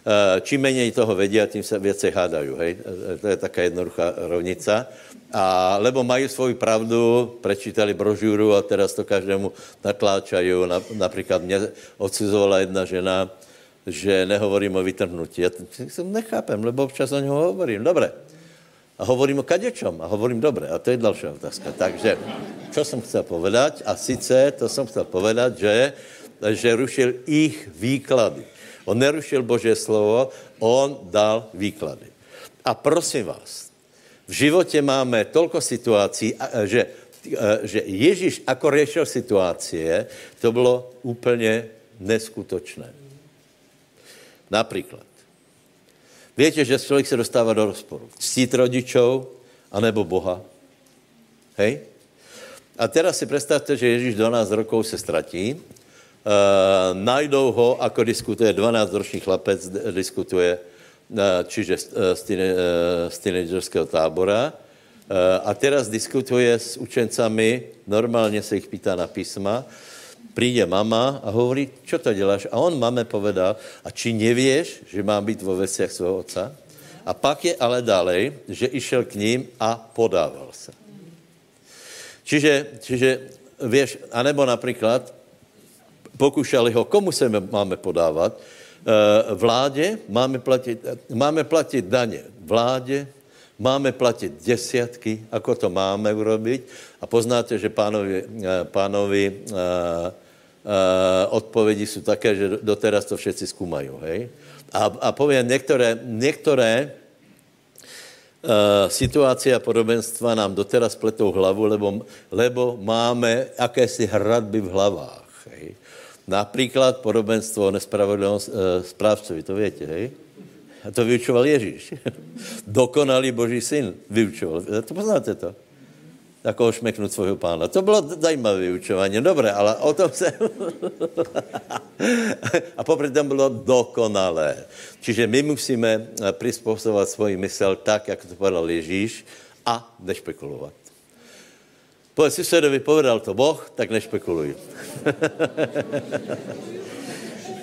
Eh, čím méně toho vědí, tím se věci hádají. Hej? Eh, to je taká jednoduchá rovnica. A, lebo mají svoji pravdu, prečítali brožuru a teraz to každému natláčají. Na, například mě odsuzovala jedna žena, že nehovorím o vytrhnutí. Já nechápem, lebo občas o něho hovorím. Dobré. A hovorím o kadečom a hovorím dobré. A to je další otázka. Takže, co jsem chcel povedať? A sice to jsem chcel povedať, že, že rušil ich výklady. On nerušil Boží slovo, on dal výklady. A prosím vás, v životě máme tolko situací, že, že Ježíš ako řešil situácie, to bylo úplně neskutočné. Například, Víte, že člověk se dostává do rozporu. Ctít rodičov, anebo Boha. Hej? A teraz si představte, že Ježíš 12 rokov se ztratí, uh, najdou ho, ako diskutuje 12-ročný chlapec, diskutuje, uh, čiže z, uh, z teenagerského tábora, uh, a teraz diskutuje s učencami, normálně se jich pýtá na písma, přijde mama a hovorí, čo to děláš? A on mame povedal, a či nevíš, že mám být vo veciach svého otca? A pak je ale dalej, že išel k ním a podával se. Čiže, čiže vieš, anebo například pokušali ho, komu se máme podávat? Eh, vládě máme platit, máme platit daně vládě, máme platit desiatky, ako to máme urobiť. A poznáte, že pánovi, eh, pánovi uh, odpovědi jsou také, že doteraz to všetci zkoumají, hej? A, a povím, některé, některé Uh, situácia a podobenstva nám doteraz pletou hlavu, lebo, lebo máme akési hradby v hlavách. Hej. Například podobenstvo o nespravedlnom uh, správcovi, to víte, hej? A to vyučoval Ježíš. Dokonalý Boží syn vyučoval. To poznáte to? Ako ošmeknout svého pána. To bylo zajímavé vyučování. Dobré, ale o tom se... a popřed tam bylo dokonalé. Čiže my musíme eh, přizpůsobovat svůj mysl tak, jak to povedal Ježíš a nešpekulovat. Povedz susedovi, povedal to Boh, tak nešpekuluj.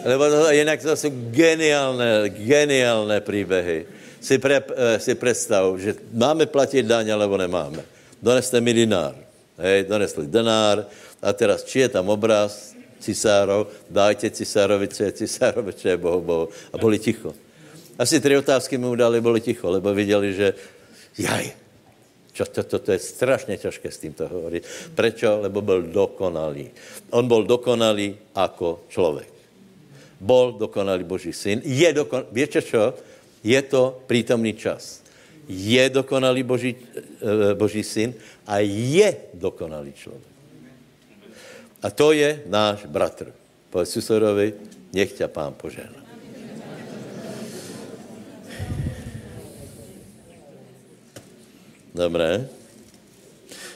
Lebo to, jinak to jsou geniálné, geniálné příběhy. Si, pre, eh, si představ, že máme platit daň, alebo nemáme. Doneste mi dinár. Hej, donesli denár a teraz, či je tam obraz cisárov, dajte cisárovi, co je cisárovi, čo je bohu, bohu. A byli ticho. Asi tři otázky mu dali, byli ticho, lebo viděli, že jaj, čo, to, to, to je strašně těžké s tímto hovoriť. Prečo? Lebo byl dokonalý. On byl dokonalý jako člověk. Bol dokonalý Boží syn. Je dokonalý. Víte čo? Je to prítomný čas. Je dokonalý Boží, eh, Boží syn a je dokonalý člověk. A to je náš bratr. Povedz susedovi, nech ťa pán požehná. Dobré.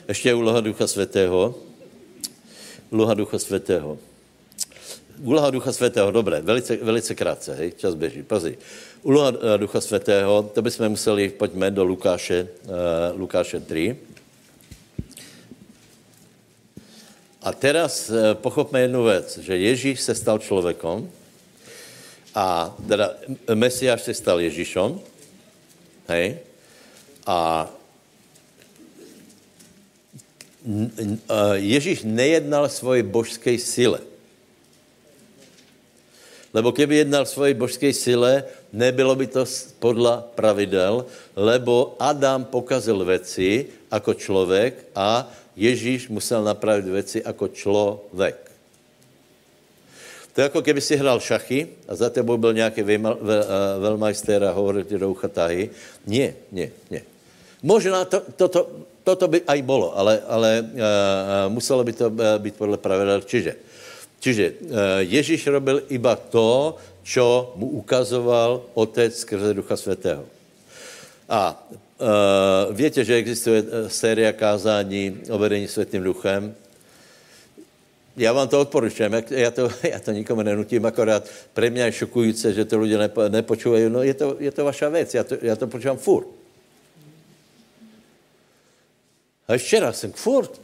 Ještě úloha Ducha Svatého. Úloha Ducha Svatého. Úloha Ducha Svatého, dobré, velice, velice krátce, hej, čas běží, pozri. Úloha eh, Ducha Svatého, to bychom museli, pojďme do Lukáše, uh, Lukáše 3. A teraz uh, pochopme jednu věc, že Ježíš se stal člověkom a teda Mesiáš se stal Ježíšom, hej, a Ježíš nejednal svoji božské sile. Lebo keby jednal v svojej božské sile, nebylo by to podle pravidel, lebo Adam pokazil věci jako člověk a Ježíš musel napravit věci jako člověk. To je jako keby si hrál šachy a za tebou byl nějaký velmajster a hovoril ti do ucha tahy. Nie, nie, nie. Možná to, to, to, toto by aj bolo, ale, ale uh, muselo by to být podle pravidel. Čiže, čiže uh, Ježíš robil iba to, čo mu ukazoval Otec skrze Ducha Svatého. A uh, víte, že existuje séria kázání o vedení Světým Duchem. Já vám to odporučujem, já to, já to nikomu nenutím, akorát pre mě je šokující, že to lidé nepo. No je to, je to vaša věc, já to, já to počúvam furt. A včera jsem furt,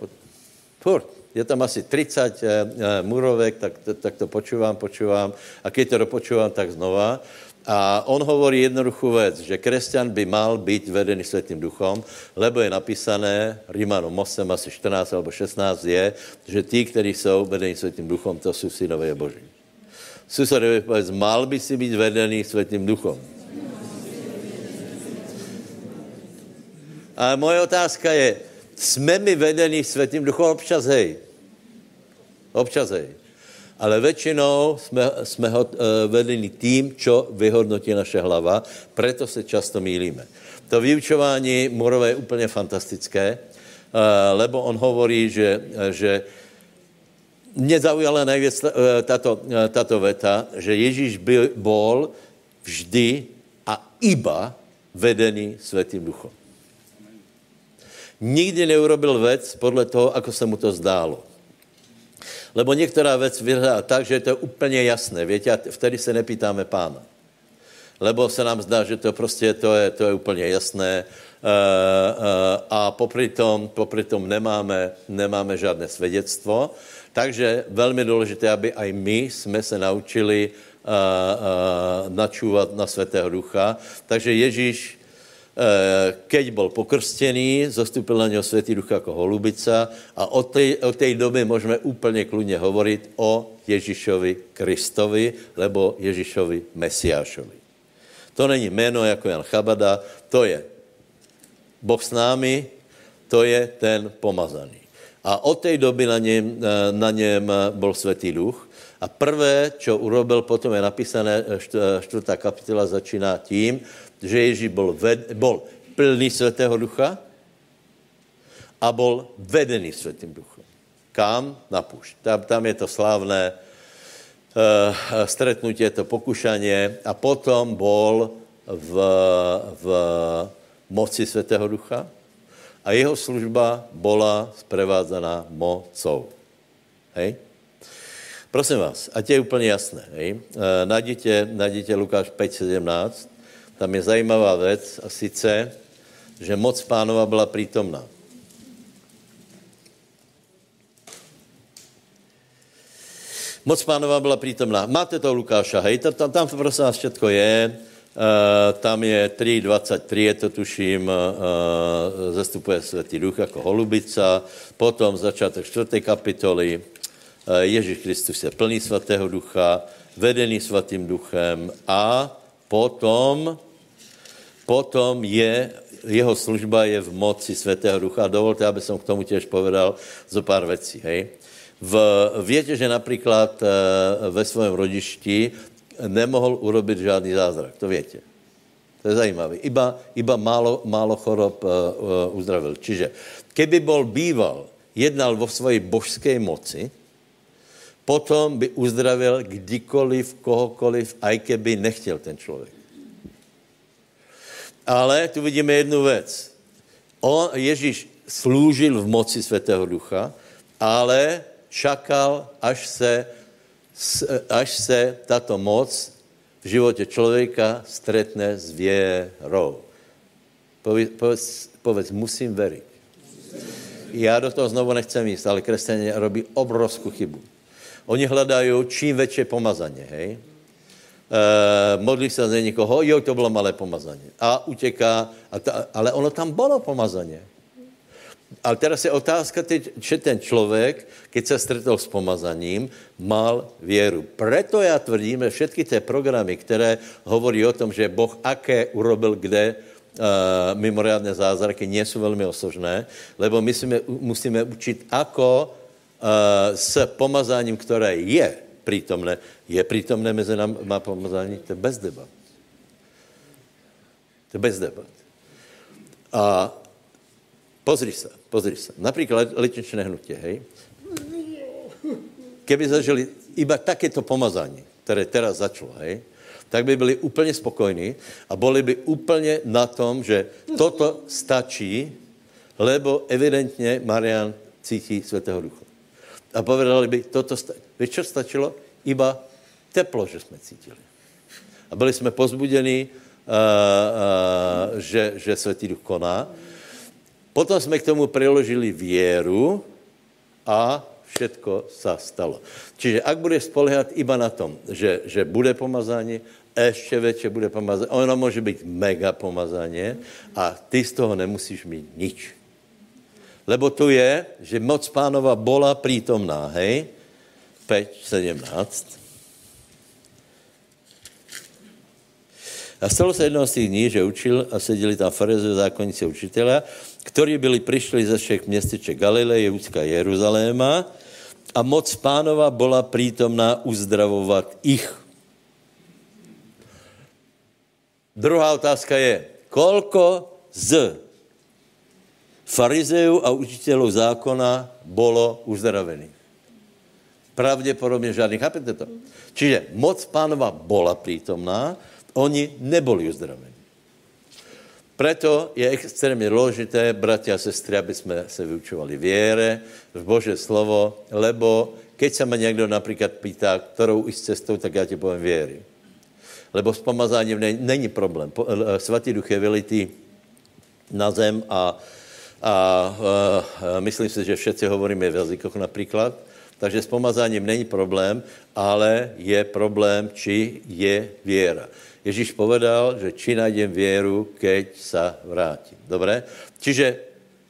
furt, je tam asi 30 eh, eh, murovek, tak, tak to počúvam, počúvam. A když to dopočúvam, tak znova. A on hovorí jednoduchou věc, že křesťan by mal být vedený Světým duchom, lebo je napísané, Rímanom 8, asi 14 alebo 16 je, že tí, kteří jsou vedení Světým duchom, to jsou synové Boží. Susedovi povedz, mal by si být vedený Světým duchom. A moje otázka je, jsme my vedení Světým duchom občas, hej. Občas, hej. Ale většinou jsme, jsme ho, uh, vedení tím, čo vyhodnotí naše hlava, proto se často mílíme. To vyučování Morové je úplně fantastické, uh, lebo on hovorí, že, že mě zaujala nejvíc uh, tato, tato veta, že Ježíš byl, bol vždy a iba vedený Svetým duchom. Nikdy neurobil věc podle toho, ako se mu to zdálo. Lebo některá věc vyhrá tak, že je to úplně jasné. Víte, a vtedy se nepýtáme pána. Lebo se nám zdá, že to prostě to je, to je úplně jasné. Uh, uh, a popri tom, popri tom nemáme, nemáme žádné svědectvo. Takže velmi důležité, aby aj my jsme se naučili uh, načúvat na Svatého Ducha. Takže Ježíš Eh, keď bol pokrstený, zastupil na něho Světý duch jako holubica a od té, od té doby můžeme úplně kludně hovoriť o Ježíšovi Kristovi, lebo Ježíšovi Mesiášovi. To není jméno jako Jan Chabada, to je Boh s námi, to je ten pomazaný. A od té doby na něm, eh, na něm byl Světý duch. A prvé, čo urobil, potom je napísané, eh, čtvrtá kapitola začíná tím, že Ježíš byl, ved, byl plný Svatého Ducha a byl vedený Svatým Duchem. Kam? Na půšť. Tam, tam je to slávné uh, stretnutí, to pokušanie a potom byl v, v moci Svatého Ducha a jeho služba byla sprevádzaná mocou. Hej? Prosím vás, ať je úplně jasné. Hej? Uh, najděte, najděte Lukáš 5.17 tam je zajímavá věc a sice, že moc pánova byla přítomná. Moc pánova byla přítomná. Máte to Lukáša, hej, tam, tam, tam prosím vás všetko je. Uh, tam je 3.23, je to tuším, uh, zastupuje Světý duch jako holubica, potom začátek 4. kapitoly, uh, Ježíš Kristus je plný svatého ducha, vedený svatým duchem a potom potom je, jeho služba je v moci Svatého Ducha. Dovolte, aby som k tomu těž povedal zo pár věcí. Hej. V, víte, že například e, ve svém rodišti nemohl urobit žádný zázrak. To víte. To je zajímavé. Iba, iba málo, málo chorob uh, uh, uzdravil. Čiže keby bol býval, jednal vo svojej božské moci, potom by uzdravil kdykoliv, kohokoliv, aj keby nechtěl ten člověk. Ale tu vidíme jednu věc. On, Ježíš slúžil v moci Svatého Ducha, ale čakal, až se, až se tato moc v životě člověka stretne s věrou. Povedz, povedz, povedz musím veriť. Já do toho znovu nechcem jít, ale křesťané robí obrovskou chybu. Oni hledají čím větší pomazaně, hej? Uh, modlí se za někoho, jo, to bylo malé pomazaně. A utěká, a ta, ale ono tam bylo pomazaně. Ale teraz je otázka, teď, že ten člověk, keď se stretl s pomazaním, mal věru. Preto já tvrdím, že všetky ty programy, které hovorí o tom, že Boh aké urobil kde uh, mimoriadné zázraky, nie velmi osožné, lebo my musíme, musíme učit, ako uh, s pomazáním, které je, prítomné. Je prítomné mezi nám, má pomazání? To je bez debat. To je bez debat. A pozri se, pozri se. Například letničné hnutě, hej? Keby zažili iba takéto pomazání, které teraz začalo, hej? tak by byli úplně spokojní a byli by úplně na tom, že toto stačí, lebo evidentně Marian cítí Svatého Ducha. A povedali by, toto stačí. Víš, stačilo? Iba teplo, že jsme cítili. A byli jsme pozbudení, uh, uh, že, že Světý Duch koná. Potom jsme k tomu priložili věru a všetko sa stalo. Čiže ak budeš spolehat iba na tom, že, že bude pomazání, ještě větší bude pomazání, ono může být mega pomazání a ty z toho nemusíš mít nič. Lebo tu je, že moc pánova bola prítomná, hej? 5, 17. A stalo se jednou z těch dní, že učil a seděli tam farizeji, zákonníci učitele, kteří byli přišli ze všech městeček Galileje, Judska Jeruzaléma a moc pánova byla prítomná uzdravovat ich. Druhá otázka je, kolko z farizeů a učitelů zákona bylo uzdravených? Pravděpodobně žádný, chápete to? Čiže moc pánova byla prítomná, Oni neboli uzdravení. Preto je extrémně důležité, bratia a sestry, aby jsme se vyučovali věre, v Bože slovo, lebo keď se ma někdo například pýtá, kterou iš cestou, tak já ti povím věry. Lebo s pomazáním není, není problém. Eh, svatý duch je vylitý na zem a, a, a, a myslím si, že všetci hovoríme v jazykoch například, takže s pomazáním není problém, ale je problém, či je věra. Ježíš povedal, že či najdem věru, keď sa vrátím. Dobré? Čiže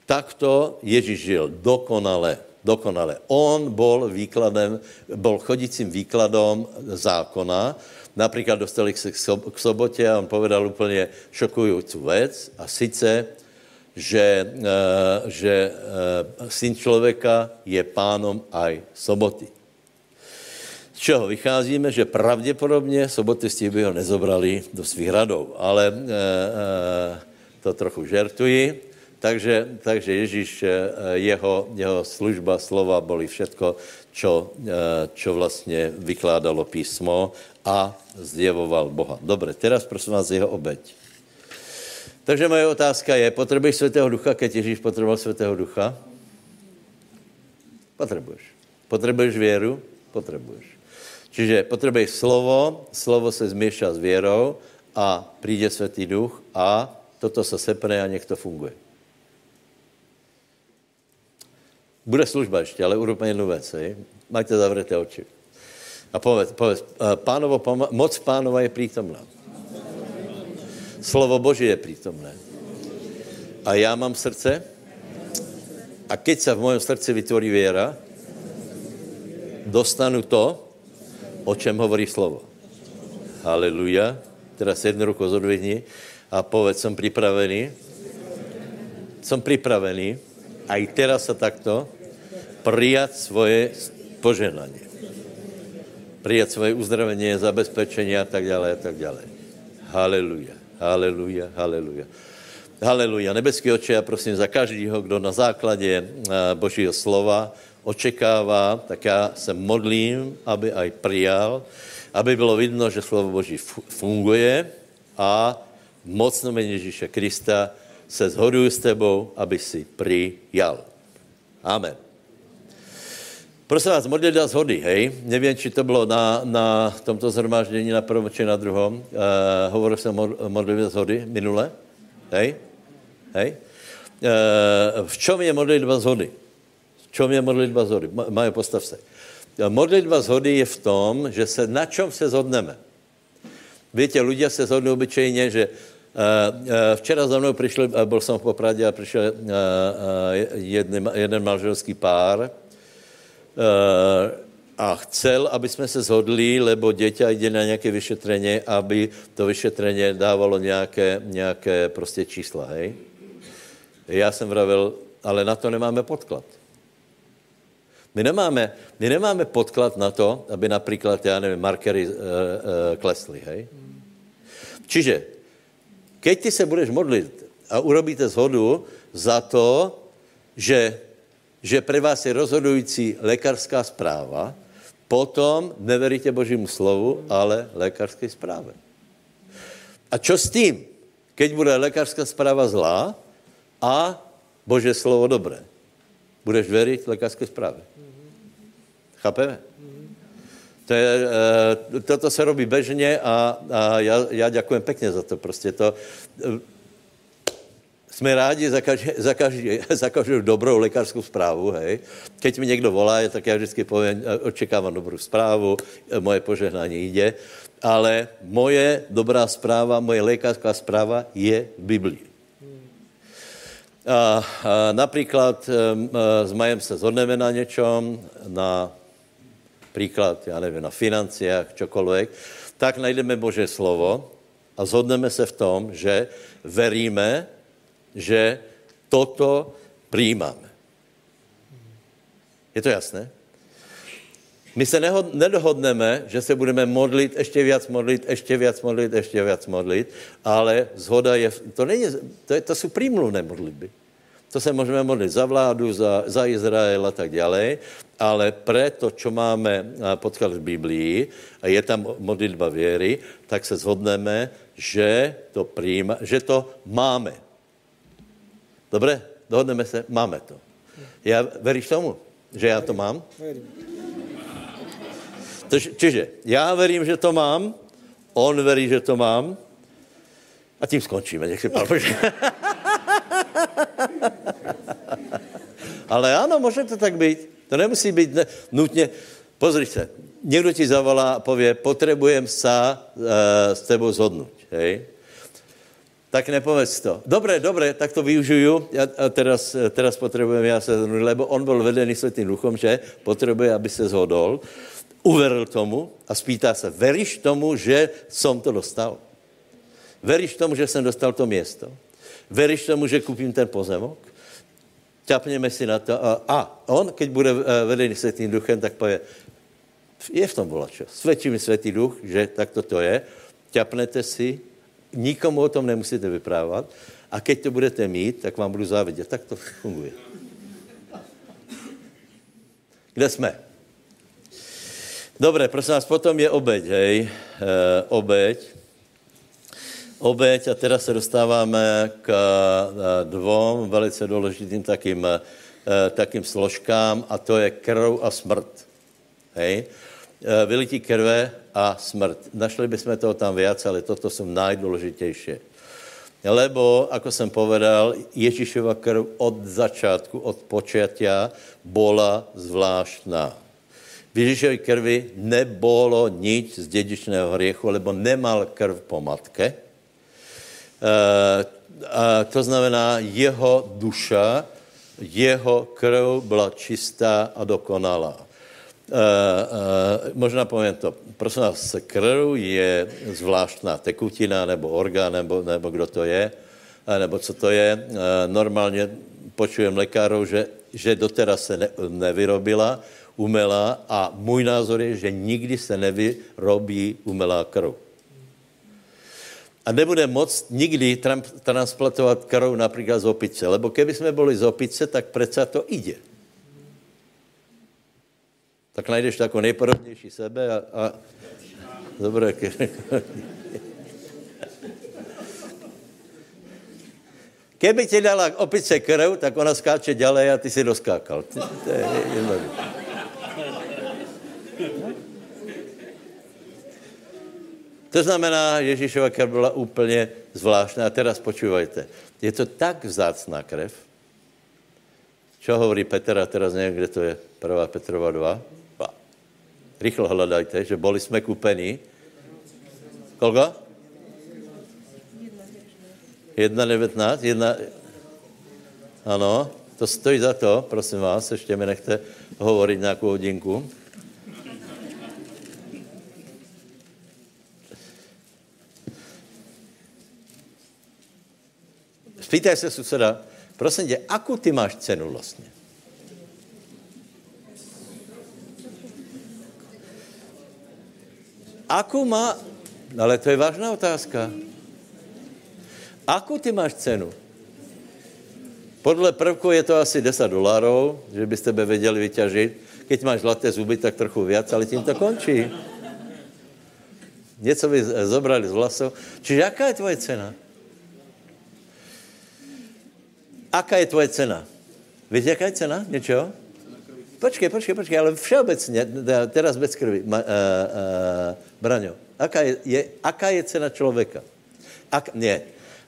takto Ježíš žil dokonale. Dokonale. On bol výkladem, bol chodícím výkladom zákona. Například dostali se k sobotě a on povedal úplně šokující věc a sice, že, eh, že eh, syn člověka je pánom aj soboty. Z čeho vycházíme, že pravděpodobně sobotisti by ho nezobrali do svých radov, ale e, e, to trochu žertuji. Takže, takže Ježíš, jeho, jeho služba, slova boli všetko, čo, čo vlastně vykládalo písmo a zjevoval Boha. Dobře, teraz prosím vás jeho obeď. Takže moje otázka je, potřebuješ Svatého Ducha, keď Ježíš potřeboval Svatého Ducha? Potřebuješ. Potřebuješ věru? Potřebuješ. Čiže potřebuješ slovo, slovo se změšá s věrou a přijde Svatý Duch a toto se sepne a to funguje. Bude služba ještě, ale urobme jednu věc. Majte zavřeté oči. A povedz, povedz eh, pánovo, moc pánova je přítomná. Slovo Boží je přítomné. A já mám srdce a keď se v mojom srdci vytvorí věra, dostanu to, o čem hovorí slovo. Haleluja. Teraz jednu ruku zodvihni a povedz, som pripravený. Som pripravený aj teraz sa takto prijať svoje poženanie. Prijať svoje uzdravenie, zabezpečenie a tak ďalej a tak ďalej. Haleluja, haleluja, haleluja. Haleluja. Nebeský oče, já prosím za každého, kdo na základě Božího slova očekává, tak já se modlím, aby aj přijal, aby bylo vidno, že slovo Boží funguje a mocno jméně Ježíše Krista se zhoduju s tebou, aby si přijal. Amen. Prosím vás, modlitba zhody, hej. Nevím, či to bylo na, na tomto zhromáždění na prvom či na druhom. Uh, hovoril jsem o modlitbě zhody minule, hej. Hej. Uh, v čem je modlitba zhody? čem je modlitba zhody? Majo, postav se. Modlitba zhody je v tom, že se na čem se zhodneme. Víte, lidé se zhodnou obyčejně, že uh, včera za mnou přišel, byl jsem v Popradě a přišel jeden, jeden manželský pár a chcel, aby jsme se zhodli, lebo děťa jde na nějaké vyšetření, aby to vyšetření dávalo nějaké, nějaké prostě čísla, hej? Já jsem vravil, ale na to nemáme podklad. My nemáme, my nemáme podklad na to, aby například, já nevím, markery uh, uh, klesly, hej? Čiže, keď ty se budeš modlit a urobíte zhodu za to, že, že pre vás je rozhodující lékařská zpráva, potom neveríte Božímu slovu, ale lékařské zpráve. A čo s tím, keď bude lékařská zpráva zlá a Bože slovo dobré? Budeš věřit lékařské zprávě. Chápeme? To je, e, toto se robí bežně a, a já, já děkujem pěkně za to. Prostě to, e, jsme rádi za, každý, za, každý, za každou dobrou lékařskou zprávu, hej. Keď mi někdo volá, tak já vždycky povím, e, očekávám dobrou zprávu, moje požehnání jde, ale moje dobrá zpráva, moje lékařská zpráva je v Biblii. A, a například s Majem se zhodneme na něčem, na příklad, já nevím, na financiách, čokoliv, tak najdeme Bože slovo a zhodneme se v tom, že veríme, že toto přijímáme. Je to jasné? My se nedohodneme, že se budeme modlit, ještě víc modlit, ještě víc modlit, ještě víc modlit, ale zhoda je, to, není, to, je, to jsou přímluvné modlitby. To se můžeme modlit za vládu, za, za Izrael a tak dále, ale pre to, čo máme podklad v Biblii, a je tam modlitba věry, tak se zhodneme, že to, přijma, že to máme. Dobře? Dohodneme se? Máme to. Já veríš tomu, že já to mám? Čiže já verím, že to mám, on verí, že to mám a tím skončíme. Nech si pán Ale ano, může to tak být. To nemusí být ne, nutně. Pozri se, někdo ti zavolá a pově, potřebujem se uh, s tebou zhodnout. Hej? Tak nepovedz to. Dobré, dobré, tak to využiju. Já, teraz, teraz potřebujem já se zhodnout, lebo on byl vedený světým duchom, že potřebuje, aby se zhodol. Uveril tomu a spýtá se, veríš tomu, že jsem to dostal? Veríš tomu, že jsem dostal to město? Veríš tomu, že koupím ten pozemok? Ťapněme si na to. A, a on, keď bude eh, vedený světým duchem, tak pově, je v tom volačo. Svědčí mi světý duch, že takto to je. Ťapnete si, nikomu o tom nemusíte vyprávat. A keď to budete mít, tak vám budu závidět. Tak to funguje. Kde jsme? Dobré, prosím vás, potom je obeď, hej. E, obeď. Obeď a teda se dostáváme k eh, dvou velice důležitým takým, e, takým složkám a to je krv a smrt. Hej. E, vylití krve a smrt. Našli bychom toho tam viac, ale toto jsou nejdůležitější. Lebo, ako jsem povedal, Ježíšova krv od začátku, od počatia, bola zvláštná. V Ježíšově krvi nebolo nič z dědičného hriechu, lebo nemal krv po matke. E, a to znamená, jeho duša, jeho krv byla čistá a dokonalá. Uh, možná povím to, prosím vás, krv je zvláštná tekutina nebo orgán, nebo, nebo kdo to je, nebo co to je. Uh, normálně počujem lékařů, že, že doteraz se ne, nevyrobila umelá a můj názor je, že nikdy se nevyrobí umelá krv. A nebude moc nikdy transplantovat krv například z opice, lebo keby jsme byli z opice, tak přece to ide tak najdeš takovou nejpodobnější sebe a, a dobré. Keby ti dala opice krv, tak ona skáče ďalej a ty si doskákal. To je jednoduché. To znamená, Ježíšova krev byla úplně zvláštná. A teraz počúvajte. Je to tak vzácná krev. Čo hovorí Petr a teraz nevím, kde to je. 1. Petrova 2. Rychle hledajte, že boli jsme kupení. Kolko? 1.19? Jedna... Ano, to stojí za to, prosím vás, ještě mi nechte hovorit nějakou hodinku. Spýtaj se suseda, prosím tě, akou ty máš cenu vlastně? Akou má, ale to je vážná otázka. Akou ty máš cenu? Podle prvku je to asi 10 dolarů, že byste by věděli vyťažit. Keď máš zlaté zuby, tak trochu víc, ale tím to končí. Něco by zobrali z vlasov. Čiže jaká je tvoje cena? Aká je tvoje cena? Víte, jaká je cena něčeho? Počkej, počkej, počkej, ale všeobecně, teraz bez krvi, uh, uh, Braňo, aká je, je, aká je cena člověka? Ak, ne,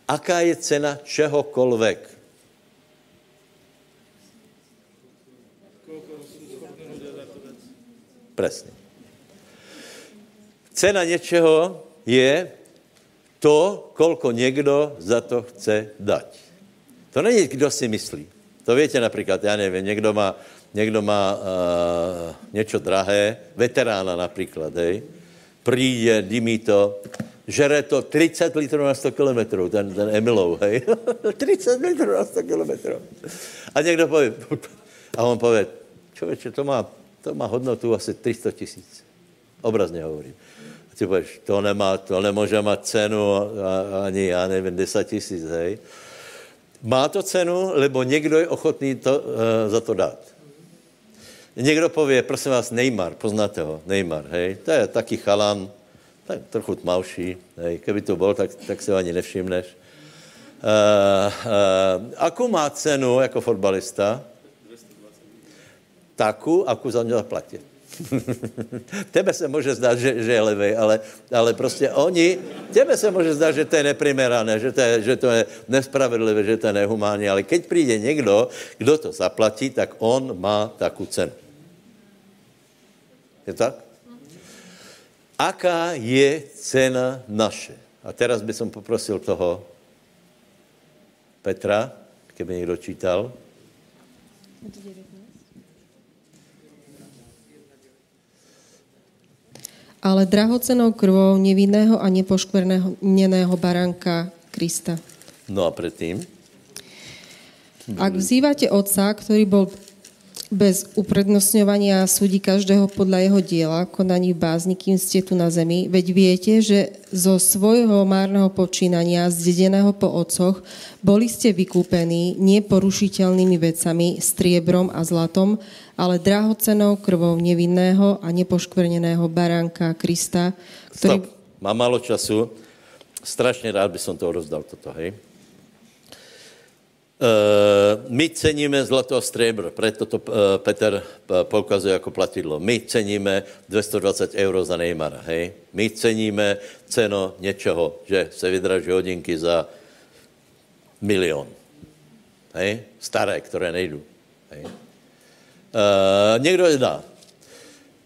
aká je cena čehokolvek? Presně. Cena něčeho je to, kolko někdo za to chce dať. To není, kdo si myslí. To víte například, já nevím, někdo má někdo má uh, něco drahé, veterána například, hej, přijde, dymí to, žere to 30 litrů na 100 kilometrů, ten, ten Emilou, hej, 30 litrů na 100 kilometrů. A někdo pově, a on pově, člověče, to má, to má hodnotu asi 300 tisíc. Obrazně hovorím. A ty pověš, to nemá, to nemůže mít cenu ani, já nevím, 10 tisíc, hej. Má to cenu, lebo někdo je ochotný to, uh, za to dát. Někdo pově, prosím vás, Neymar, poznáte ho, Neymar, hej, to je taky chalan, tak trochu tmavší, hej, keby to byl, tak, tak se ho ani nevšimneš. Uh, uh, akou má cenu jako fotbalista? Taku, aku za ně zaplatí. tebe se může zdát, že, že je levej, ale, ale prostě oni, tebe se může zdát, že to je neprimerané, že to je, že to je nespravedlivé, že to je nehumánní, ale keď přijde někdo, kdo to zaplatí, tak on má takovou cenu. Je tak? Aká je cena naše? A teraz by som poprosil toho Petra, keby někdo čítal. ale drahocenou krvou nevinného a nepoškvrneného baránka Krista. No a predtým? Ak vzývate otca, ktorý bol bez uprednostňovania súdi každého podľa jeho diela, konaní v bázni, kým ste tu na zemi, veď viete, že zo svojho márneho počínania, zdedeného po otcoch, boli ste vykúpení neporušiteľnými vecami, striebrom a zlatom, ale drahocenou krvou nevinného a nepoškvrneného baránka Krista, ktorý... Stop, mám málo času. Strašne rád by som to rozdal toto, hej? Uh, my ceníme zlato a striebro, preto to uh, Peter uh, poukazuje jako platidlo. My ceníme 220 euro za Neymara, hej? My ceníme ceno něčeho, že se vydraží hodinky za milion, hej? Staré, které nejdu, hej? Uh, někdo je dá.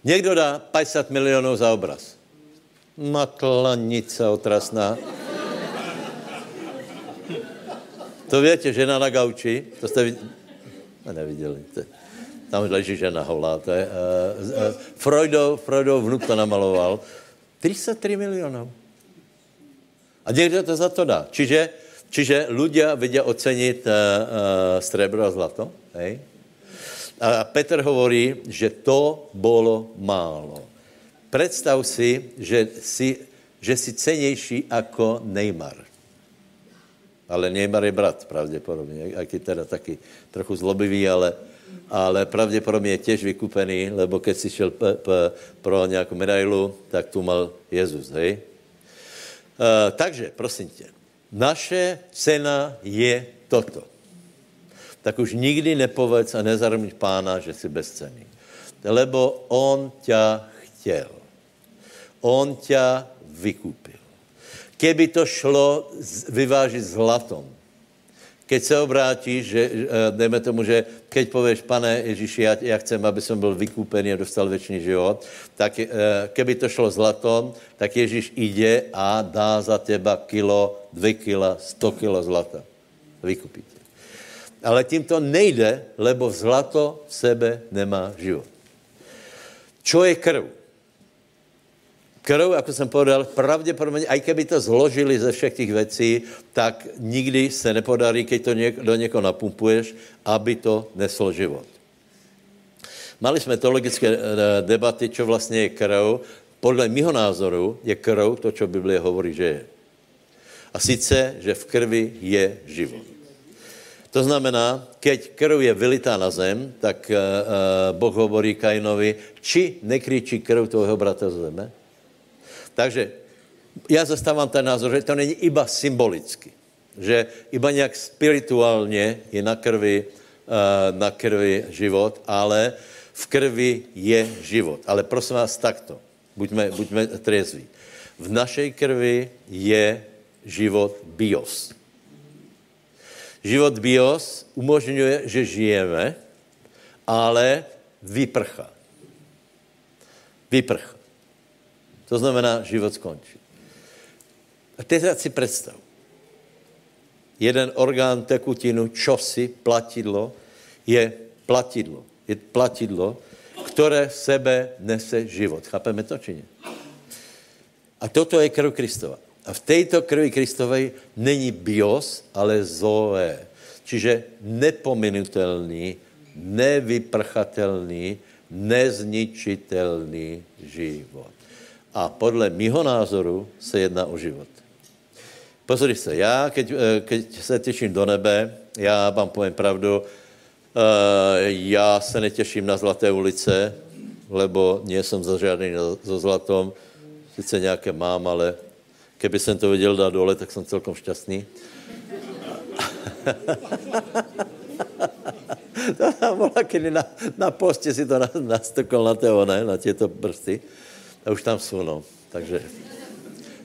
Někdo dá 50 milionů za obraz. Matlanice otrasná. To víte, žena na gauči, to jste viděli? No, neviděli. Tam leží žena holá. To je, uh, uh, Freudov, Freudov vnuk to namaloval. 33 milionů. A někdo to za to dá. Čiže, čiže ľudia vidia ocenit uh, uh, strebro a zlato. Hej? A Petr hovorí, že to bylo málo. Představ si, že si, že si cenější jako Neymar. Ale Neymar je brat, pravděpodobně, jak je teda taky trochu zlobivý, ale, ale pravděpodobně je těž vykupený, lebo keď si šel p, p, pro nějakou medailu, tak tu mal Jezus, hej? Uh, takže, prosím tě, naše cena je toto. Tak už nikdy nepovedz a nezarmíš pána, že jsi bezcený. Lebo on tě chtěl. On tě vykupil keby to šlo vyvážit zlatom. Keď se obrátíš, že, eh, dejme tomu, že keď pověš, pane Ježíši, já, já chcem, aby jsem byl vykoupený a dostal věčný život, tak eh, keby to šlo zlatom, tak Ježíš jde a dá za teba kilo, dvě kila, sto kilo zlata. Vykupí tě. Ale tím to nejde, lebo zlato v sebe nemá život. Čo je krv? Krv, jako jsem povedal, pravděpodobně, i kdyby to zložili ze všech těch věcí, tak nikdy se nepodarí, když to něk, do někoho napumpuješ, aby to neslo život. Mali jsme teologické eh, debaty, čo vlastně je krv. Podle mého názoru je krv to, co Biblia hovorí, že je. A sice, že v krvi je život. To znamená, keď krv je vylitá na zem, tak uh, uh, Boh hovorí Kainovi, či nekričí krv tvojho brata z zeme? Takže já zastávám ten názor, že to není iba symbolicky, že iba nějak spirituálně je na krvi, uh, na krvi život, ale v krvi je život. Ale prosím vás takto, buďme, buďme trezví. V našej krvi je život bios. Život bios umožňuje, že žijeme, ale vyprcha. Vyprcha. To znamená, život skončí. A teď si představ. Jeden orgán, tekutinu, čosi, platidlo, je platidlo. Je platidlo, které v sebe nese život. Chápeme to, či ne? A toto je krv Kristova. A v této krvi Kristovej není bios, ale zoe. Čiže nepominutelný, nevyprchatelný, nezničitelný život. A podle mého názoru se jedná o život. Pozri se, já, keď, eh, keď se těším do nebe, já vám povím pravdu, uh, já se netěším na Zlaté ulice, lebo nie jsem za žádný za zlatom, sice nějaké mám, ale keby jsem to viděl dát dole, tak jsem celkom šťastný. to kdy na, na postě si to nastokol na toho, ne, na těto prsty. A už tam jsou, no. Takže,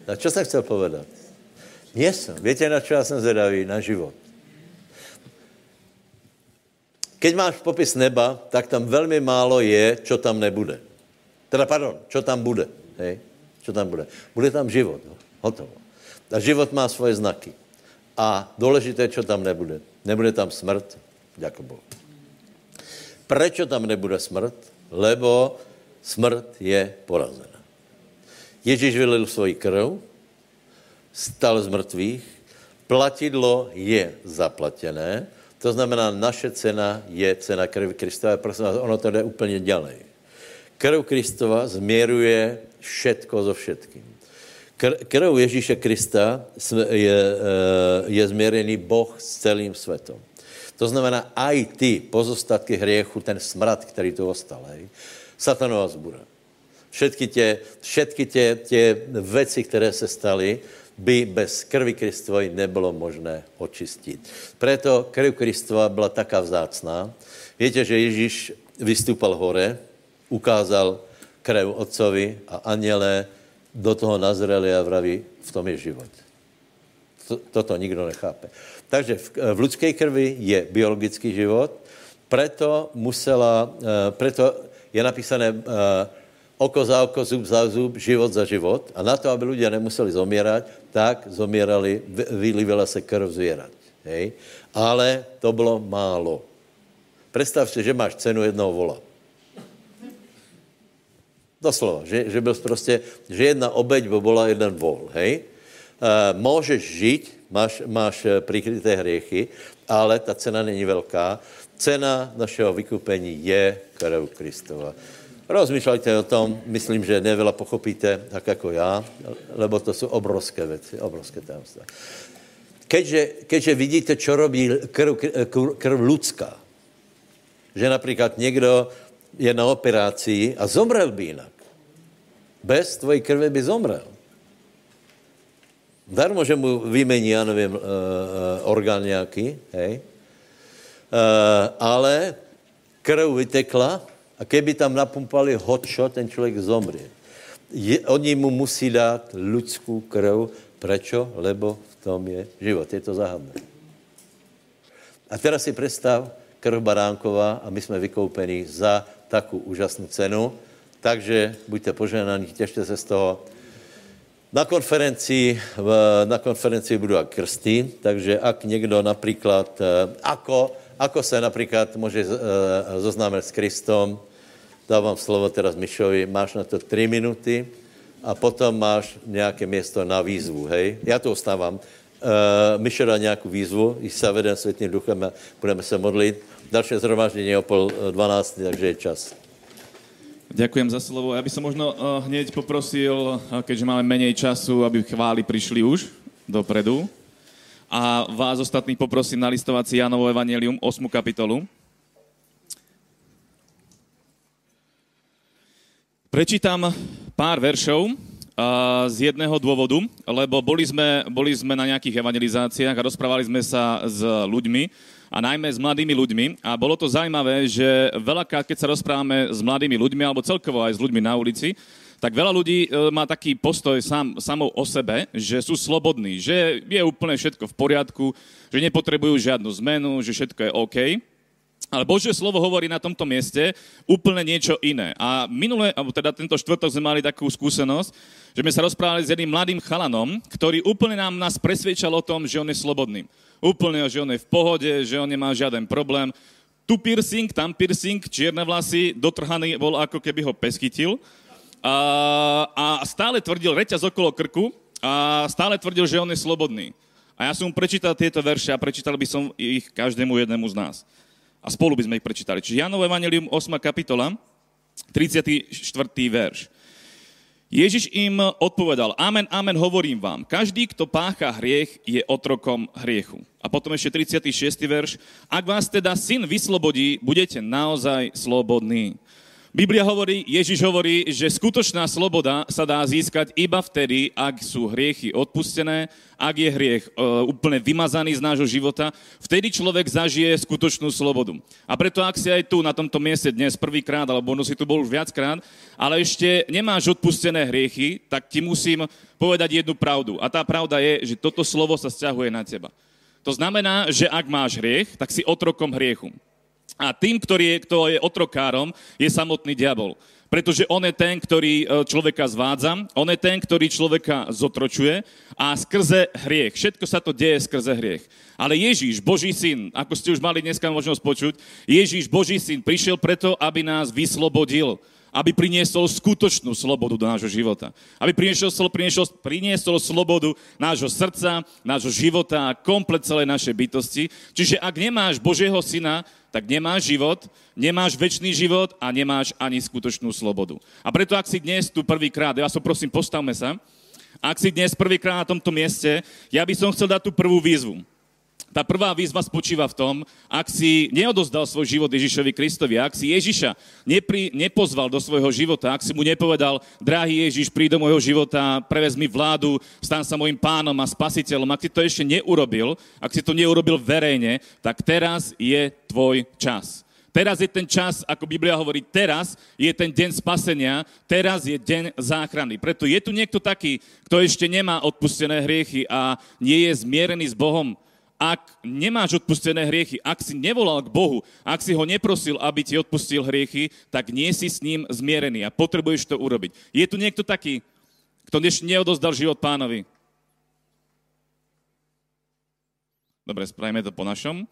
a čo jsem chcel povedat? Nie jsem. Víte, na čo já jsem zvedavý? Na život. Keď máš popis neba, tak tam velmi málo je, čo tam nebude. Teda, pardon, čo tam bude. Hej? Čo tam bude? Bude tam život. No? Hotovo. A život má svoje znaky. A důležité, čo tam nebude. Nebude tam smrt, jako Boh. Prečo tam nebude smrt? Lebo smrt je porazená. Ježíš vylil svoji krv, stal z mrtvých, platidlo je zaplatené, to znamená, naše cena je cena krvi Kristova. Prosím vás, ono to jde úplně dělej. Krv Kristova změruje všetko so všetkým. Krv Ježíše Krista je, eh, je změřený Boh s celým světem. To znamená, aj ty pozostatky hriechu, ten smrad, který tu ostal, hej, satanová zbura. Všetky tě, všetky tě, tě věci, které se staly, by bez krvi Kristovej nebylo možné očistit. Preto krv Kristova byla taká vzácná. Víte, že Ježíš vystúpal hore, ukázal krev otcovi a aniele do toho nazreli a vraví, v tom je život. Toto nikdo nechápe. Takže v, v lidské krvi je biologický život, preto musela, eh, preto je napísané eh, oko za oko, zub za zub, život za život. A na to, aby lidé nemuseli zomírať, tak zomírali, vylivila se krv zvěrat. Hej? Ale to bylo málo. Představ si, že máš cenu jednoho vola. Doslova, že, že byl prostě, že jedna obeď by byla jeden vol, hej? E, můžeš žít, máš, máš eh, prikryté hriechy, ale ta cena není velká. Cena našeho vykupení je krv Kristova. Rozmýšľajte o tom, myslím, že neveľa pochopíte, tak jako já, lebo to jsou obrovské věci, obrovské tajemstva. Keďže, keďže vidíte, čo robí krv, krv, krv ľudská, že například někdo je na operaci a zomrel by jinak. Bez tvojí krve by zomrel. Darmo, že mu vymení, já nevím, uh, orgán nějaký, hej? Uh, ale krv vytekla a keby tam napumpali hotshot, ten člověk zomře. Je, oni mu musí dát lidskou krv. Prečo? Lebo v tom je život. Je to záhadné. A teraz si představ, krv Baránková a my jsme vykoupeni za takovou úžasnou cenu. Takže buďte poženaní, těšte se z toho. Na konferenci, na konferenci budou krsty, takže ak někdo například, eh, ako, ako se například může eh, zoznámit s Kristom, dávám slovo teraz Mišovi, máš na to tři minuty a potom máš nějaké město na výzvu, hej? Já to ostávám. Uh, Mišo dá nějakou výzvu, i se vedem světným duchem a budeme se modlit. Další zhromaždění o pol eh, dvanácti, takže je čas. Ďakujem za slovo. Ja by som možno hneď poprosil, keďže máme menej času, aby chvály prišli už dopredu. A vás ostatných poprosím na listovací Janovo Evangelium, 8. kapitolu. Prečítam pár veršov z jedného dôvodu, lebo boli sme, boli sme na nejakých evangelizáciách a rozprávali sme sa s ľuďmi a najmä s mladými ľuďmi a bolo to zaujímavé, že veľakrát, keď sa rozprávame s mladými ľuďmi alebo celkovo aj s ľuďmi na ulici, tak veľa ľudí e, má taký postoj sám, samou o sebe, že sú slobodní, že je úplne všetko v poriadku, že nepotrebujú žiadnu zmenu, že všetko je OK. Ale Božie slovo hovorí na tomto mieste úplne niečo iné. A minulé, alebo teda tento štvrtok sme mali takú skúsenosť, že sme sa rozprávali s jedným mladým chalanom, ktorý úplne nám nás presviečal o tom, že on je slobodný. Úplne, že on je v pohode, že on nemá žiaden problém. Tu piercing, tam piercing, čierne vlasy, dotrhaný bol ako keby ho peskytil. A, a stále tvrdil reťaz okolo krku a stále tvrdil, že on je slobodný. A ja som mu prečítal tieto verše a prečítal by som ich každému jednému z nás a spolu by sme ich prečítali. Čiže Janovo Evangelium 8. kapitola, 34. verš. Ježiš im odpovedal, amen, amen, hovorím vám, každý, kto pácha hriech, je otrokom hriechu. A potom ešte 36. verš, ak vás teda syn vyslobodí, budete naozaj slobodní. Biblia hovorí, Ježiš hovorí, že skutočná sloboda sa dá získať iba vtedy, ak sú hriechy odpustené, ak je hriech e, úplne vymazaný z nášho života, vtedy človek zažije skutočnú slobodu. A preto, ak si aj tu na tomto mieste dnes prvýkrát, alebo ono si tu bol už viackrát, ale ešte nemáš odpustené hriechy, tak ti musím povedať jednu pravdu. A tá pravda je, že toto slovo sa stiahuje na teba. To znamená, že ak máš hriech, tak si otrokom hriechu. A tým, ktorý je, kto je otrokárom, je samotný diabol. Pretože on je ten, ktorý e, človeka zvádza, on je ten, ktorý človeka zotročuje a skrze hriech. Všetko sa to deje skrze hriech. Ale Ježíš, Boží syn, ako ste už mali dneska možnosť počuť, Ježíš, Boží syn, prišiel preto, aby nás vyslobodil aby priniesol skutočnú slobodu do nášho života. Aby priniesol, priniesol, priniesol slobodu nášho srdca, nášho života a komplet celej našej bytosti. Čiže ak nemáš Božieho syna, tak nemáš život, nemáš väčší život a nemáš ani skutočnú slobodu. A preto, ak si dnes tu prvýkrát, ja som prosím, postavme sa, ak si dnes prvýkrát na tomto mieste, ja by som chcel dať tú prvú výzvu. Tá prvá výzva spočíva v tom, ak si neodozdal svoj život Ježišovi Kristovi, ak si Ježiša nepri, nepozval do svojho života, ak si mu nepovedal, drahý Ježiš, príď do môjho života, prevez mi vládu, stan sa môjim pánom a spasiteľom, ak si to ešte neurobil, ak si to neurobil verejne, tak teraz je tvoj čas. Teraz je ten čas, ako Biblia hovorí, teraz je ten deň spasenia, teraz je deň záchrany. Preto je tu niekto taký, kto ešte nemá odpustené hriechy a nie je zmierený s Bohom, ak nemáš odpustené hriechy, ak si nevolal k Bohu, ak si ho neprosil, aby ti odpustil hriechy, tak nie si s ním zmierený a potrebuješ to urobiť. Je tu niekto taký, kto ešte neodozdal život pánovi? Dobre, spravíme to po našom.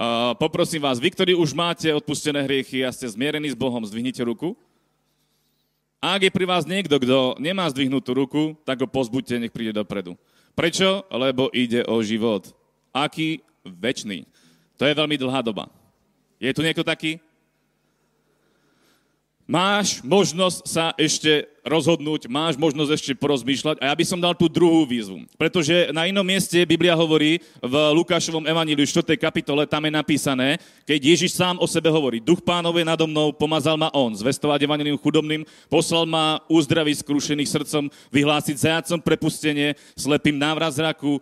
Uh, poprosím vás, vy, ktorí už máte odpustené hriechy a ste zmierení s Bohom, zdvihnite ruku. A ak je pri vás niekto, kto nemá zdvihnutú ruku, tak ho pozbuďte, nech príde dopredu. Prečo? Lebo ide o život aký väčší. To je veľmi dlhá doba. Je tu niekto taký? Máš možnosť sa ešte rozhodnúť, máš možnosť ešte porozmýšľať a ja by som dal tú druhú výzvu. Pretože na inom mieste Biblia hovorí v Lukášovom evaníliu 4. kapitole, tam je napísané, keď Ježiš sám o sebe hovorí, duch pánov je nado mnou, pomazal ma on, zvestovať evanílium chudobným, poslal ma uzdraviť skrušených srdcom, vyhlásiť zajacom prepustenie, slepým návrat zraku,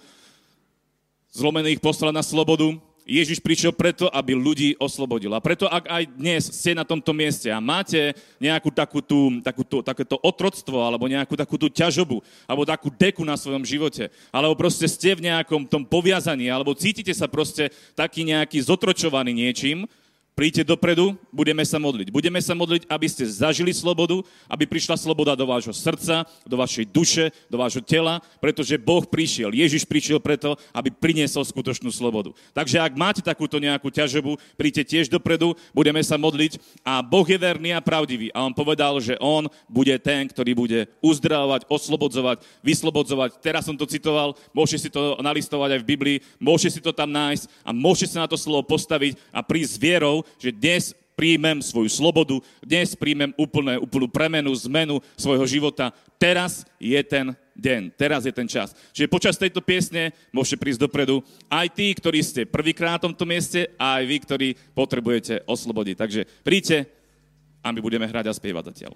zlomených poslal na slobodu. Ježiš prišiel preto, aby ľudí oslobodil. A preto, ak aj dnes ste na tomto mieste a máte nejakú takú tú, takú tú, takéto otroctvo, alebo nejakú takú tú ťažobu, alebo takú deku na svojom živote, alebo proste ste v nejakom tom poviazaní, alebo cítite sa proste taký nejaký zotročovaný niečím, Príďte dopredu, budeme sa modliť. Budeme sa modliť, aby ste zažili slobodu, aby prišla sloboda do vášho srdca, do vašej duše, do vášho tela, pretože Boh prišiel, Ježiš prišiel preto, aby priniesol skutočnú slobodu. Takže ak máte takúto nejakú ťažobu, príďte tiež dopredu, budeme sa modliť a Boh je verný a pravdivý. A on povedal, že on bude ten, ktorý bude uzdravovať, oslobodzovať, vyslobodzovať. Teraz som to citoval, môžete si to nalistovať aj v Biblii, môžete si to tam nájsť a môžete sa na to slovo postaviť a prísť s vierou, že dnes príjmem svoju slobodu, dnes príjmem úplné, úplnú premenu, zmenu svojho života. Teraz je ten deň, teraz je ten čas. Čiže počas tejto piesne môžete prísť dopredu aj tí, ktorí ste prvýkrát na tomto mieste, a aj vy, ktorí potrebujete oslobodiť. Takže príďte a my budeme hrať a spievať zatiaľ.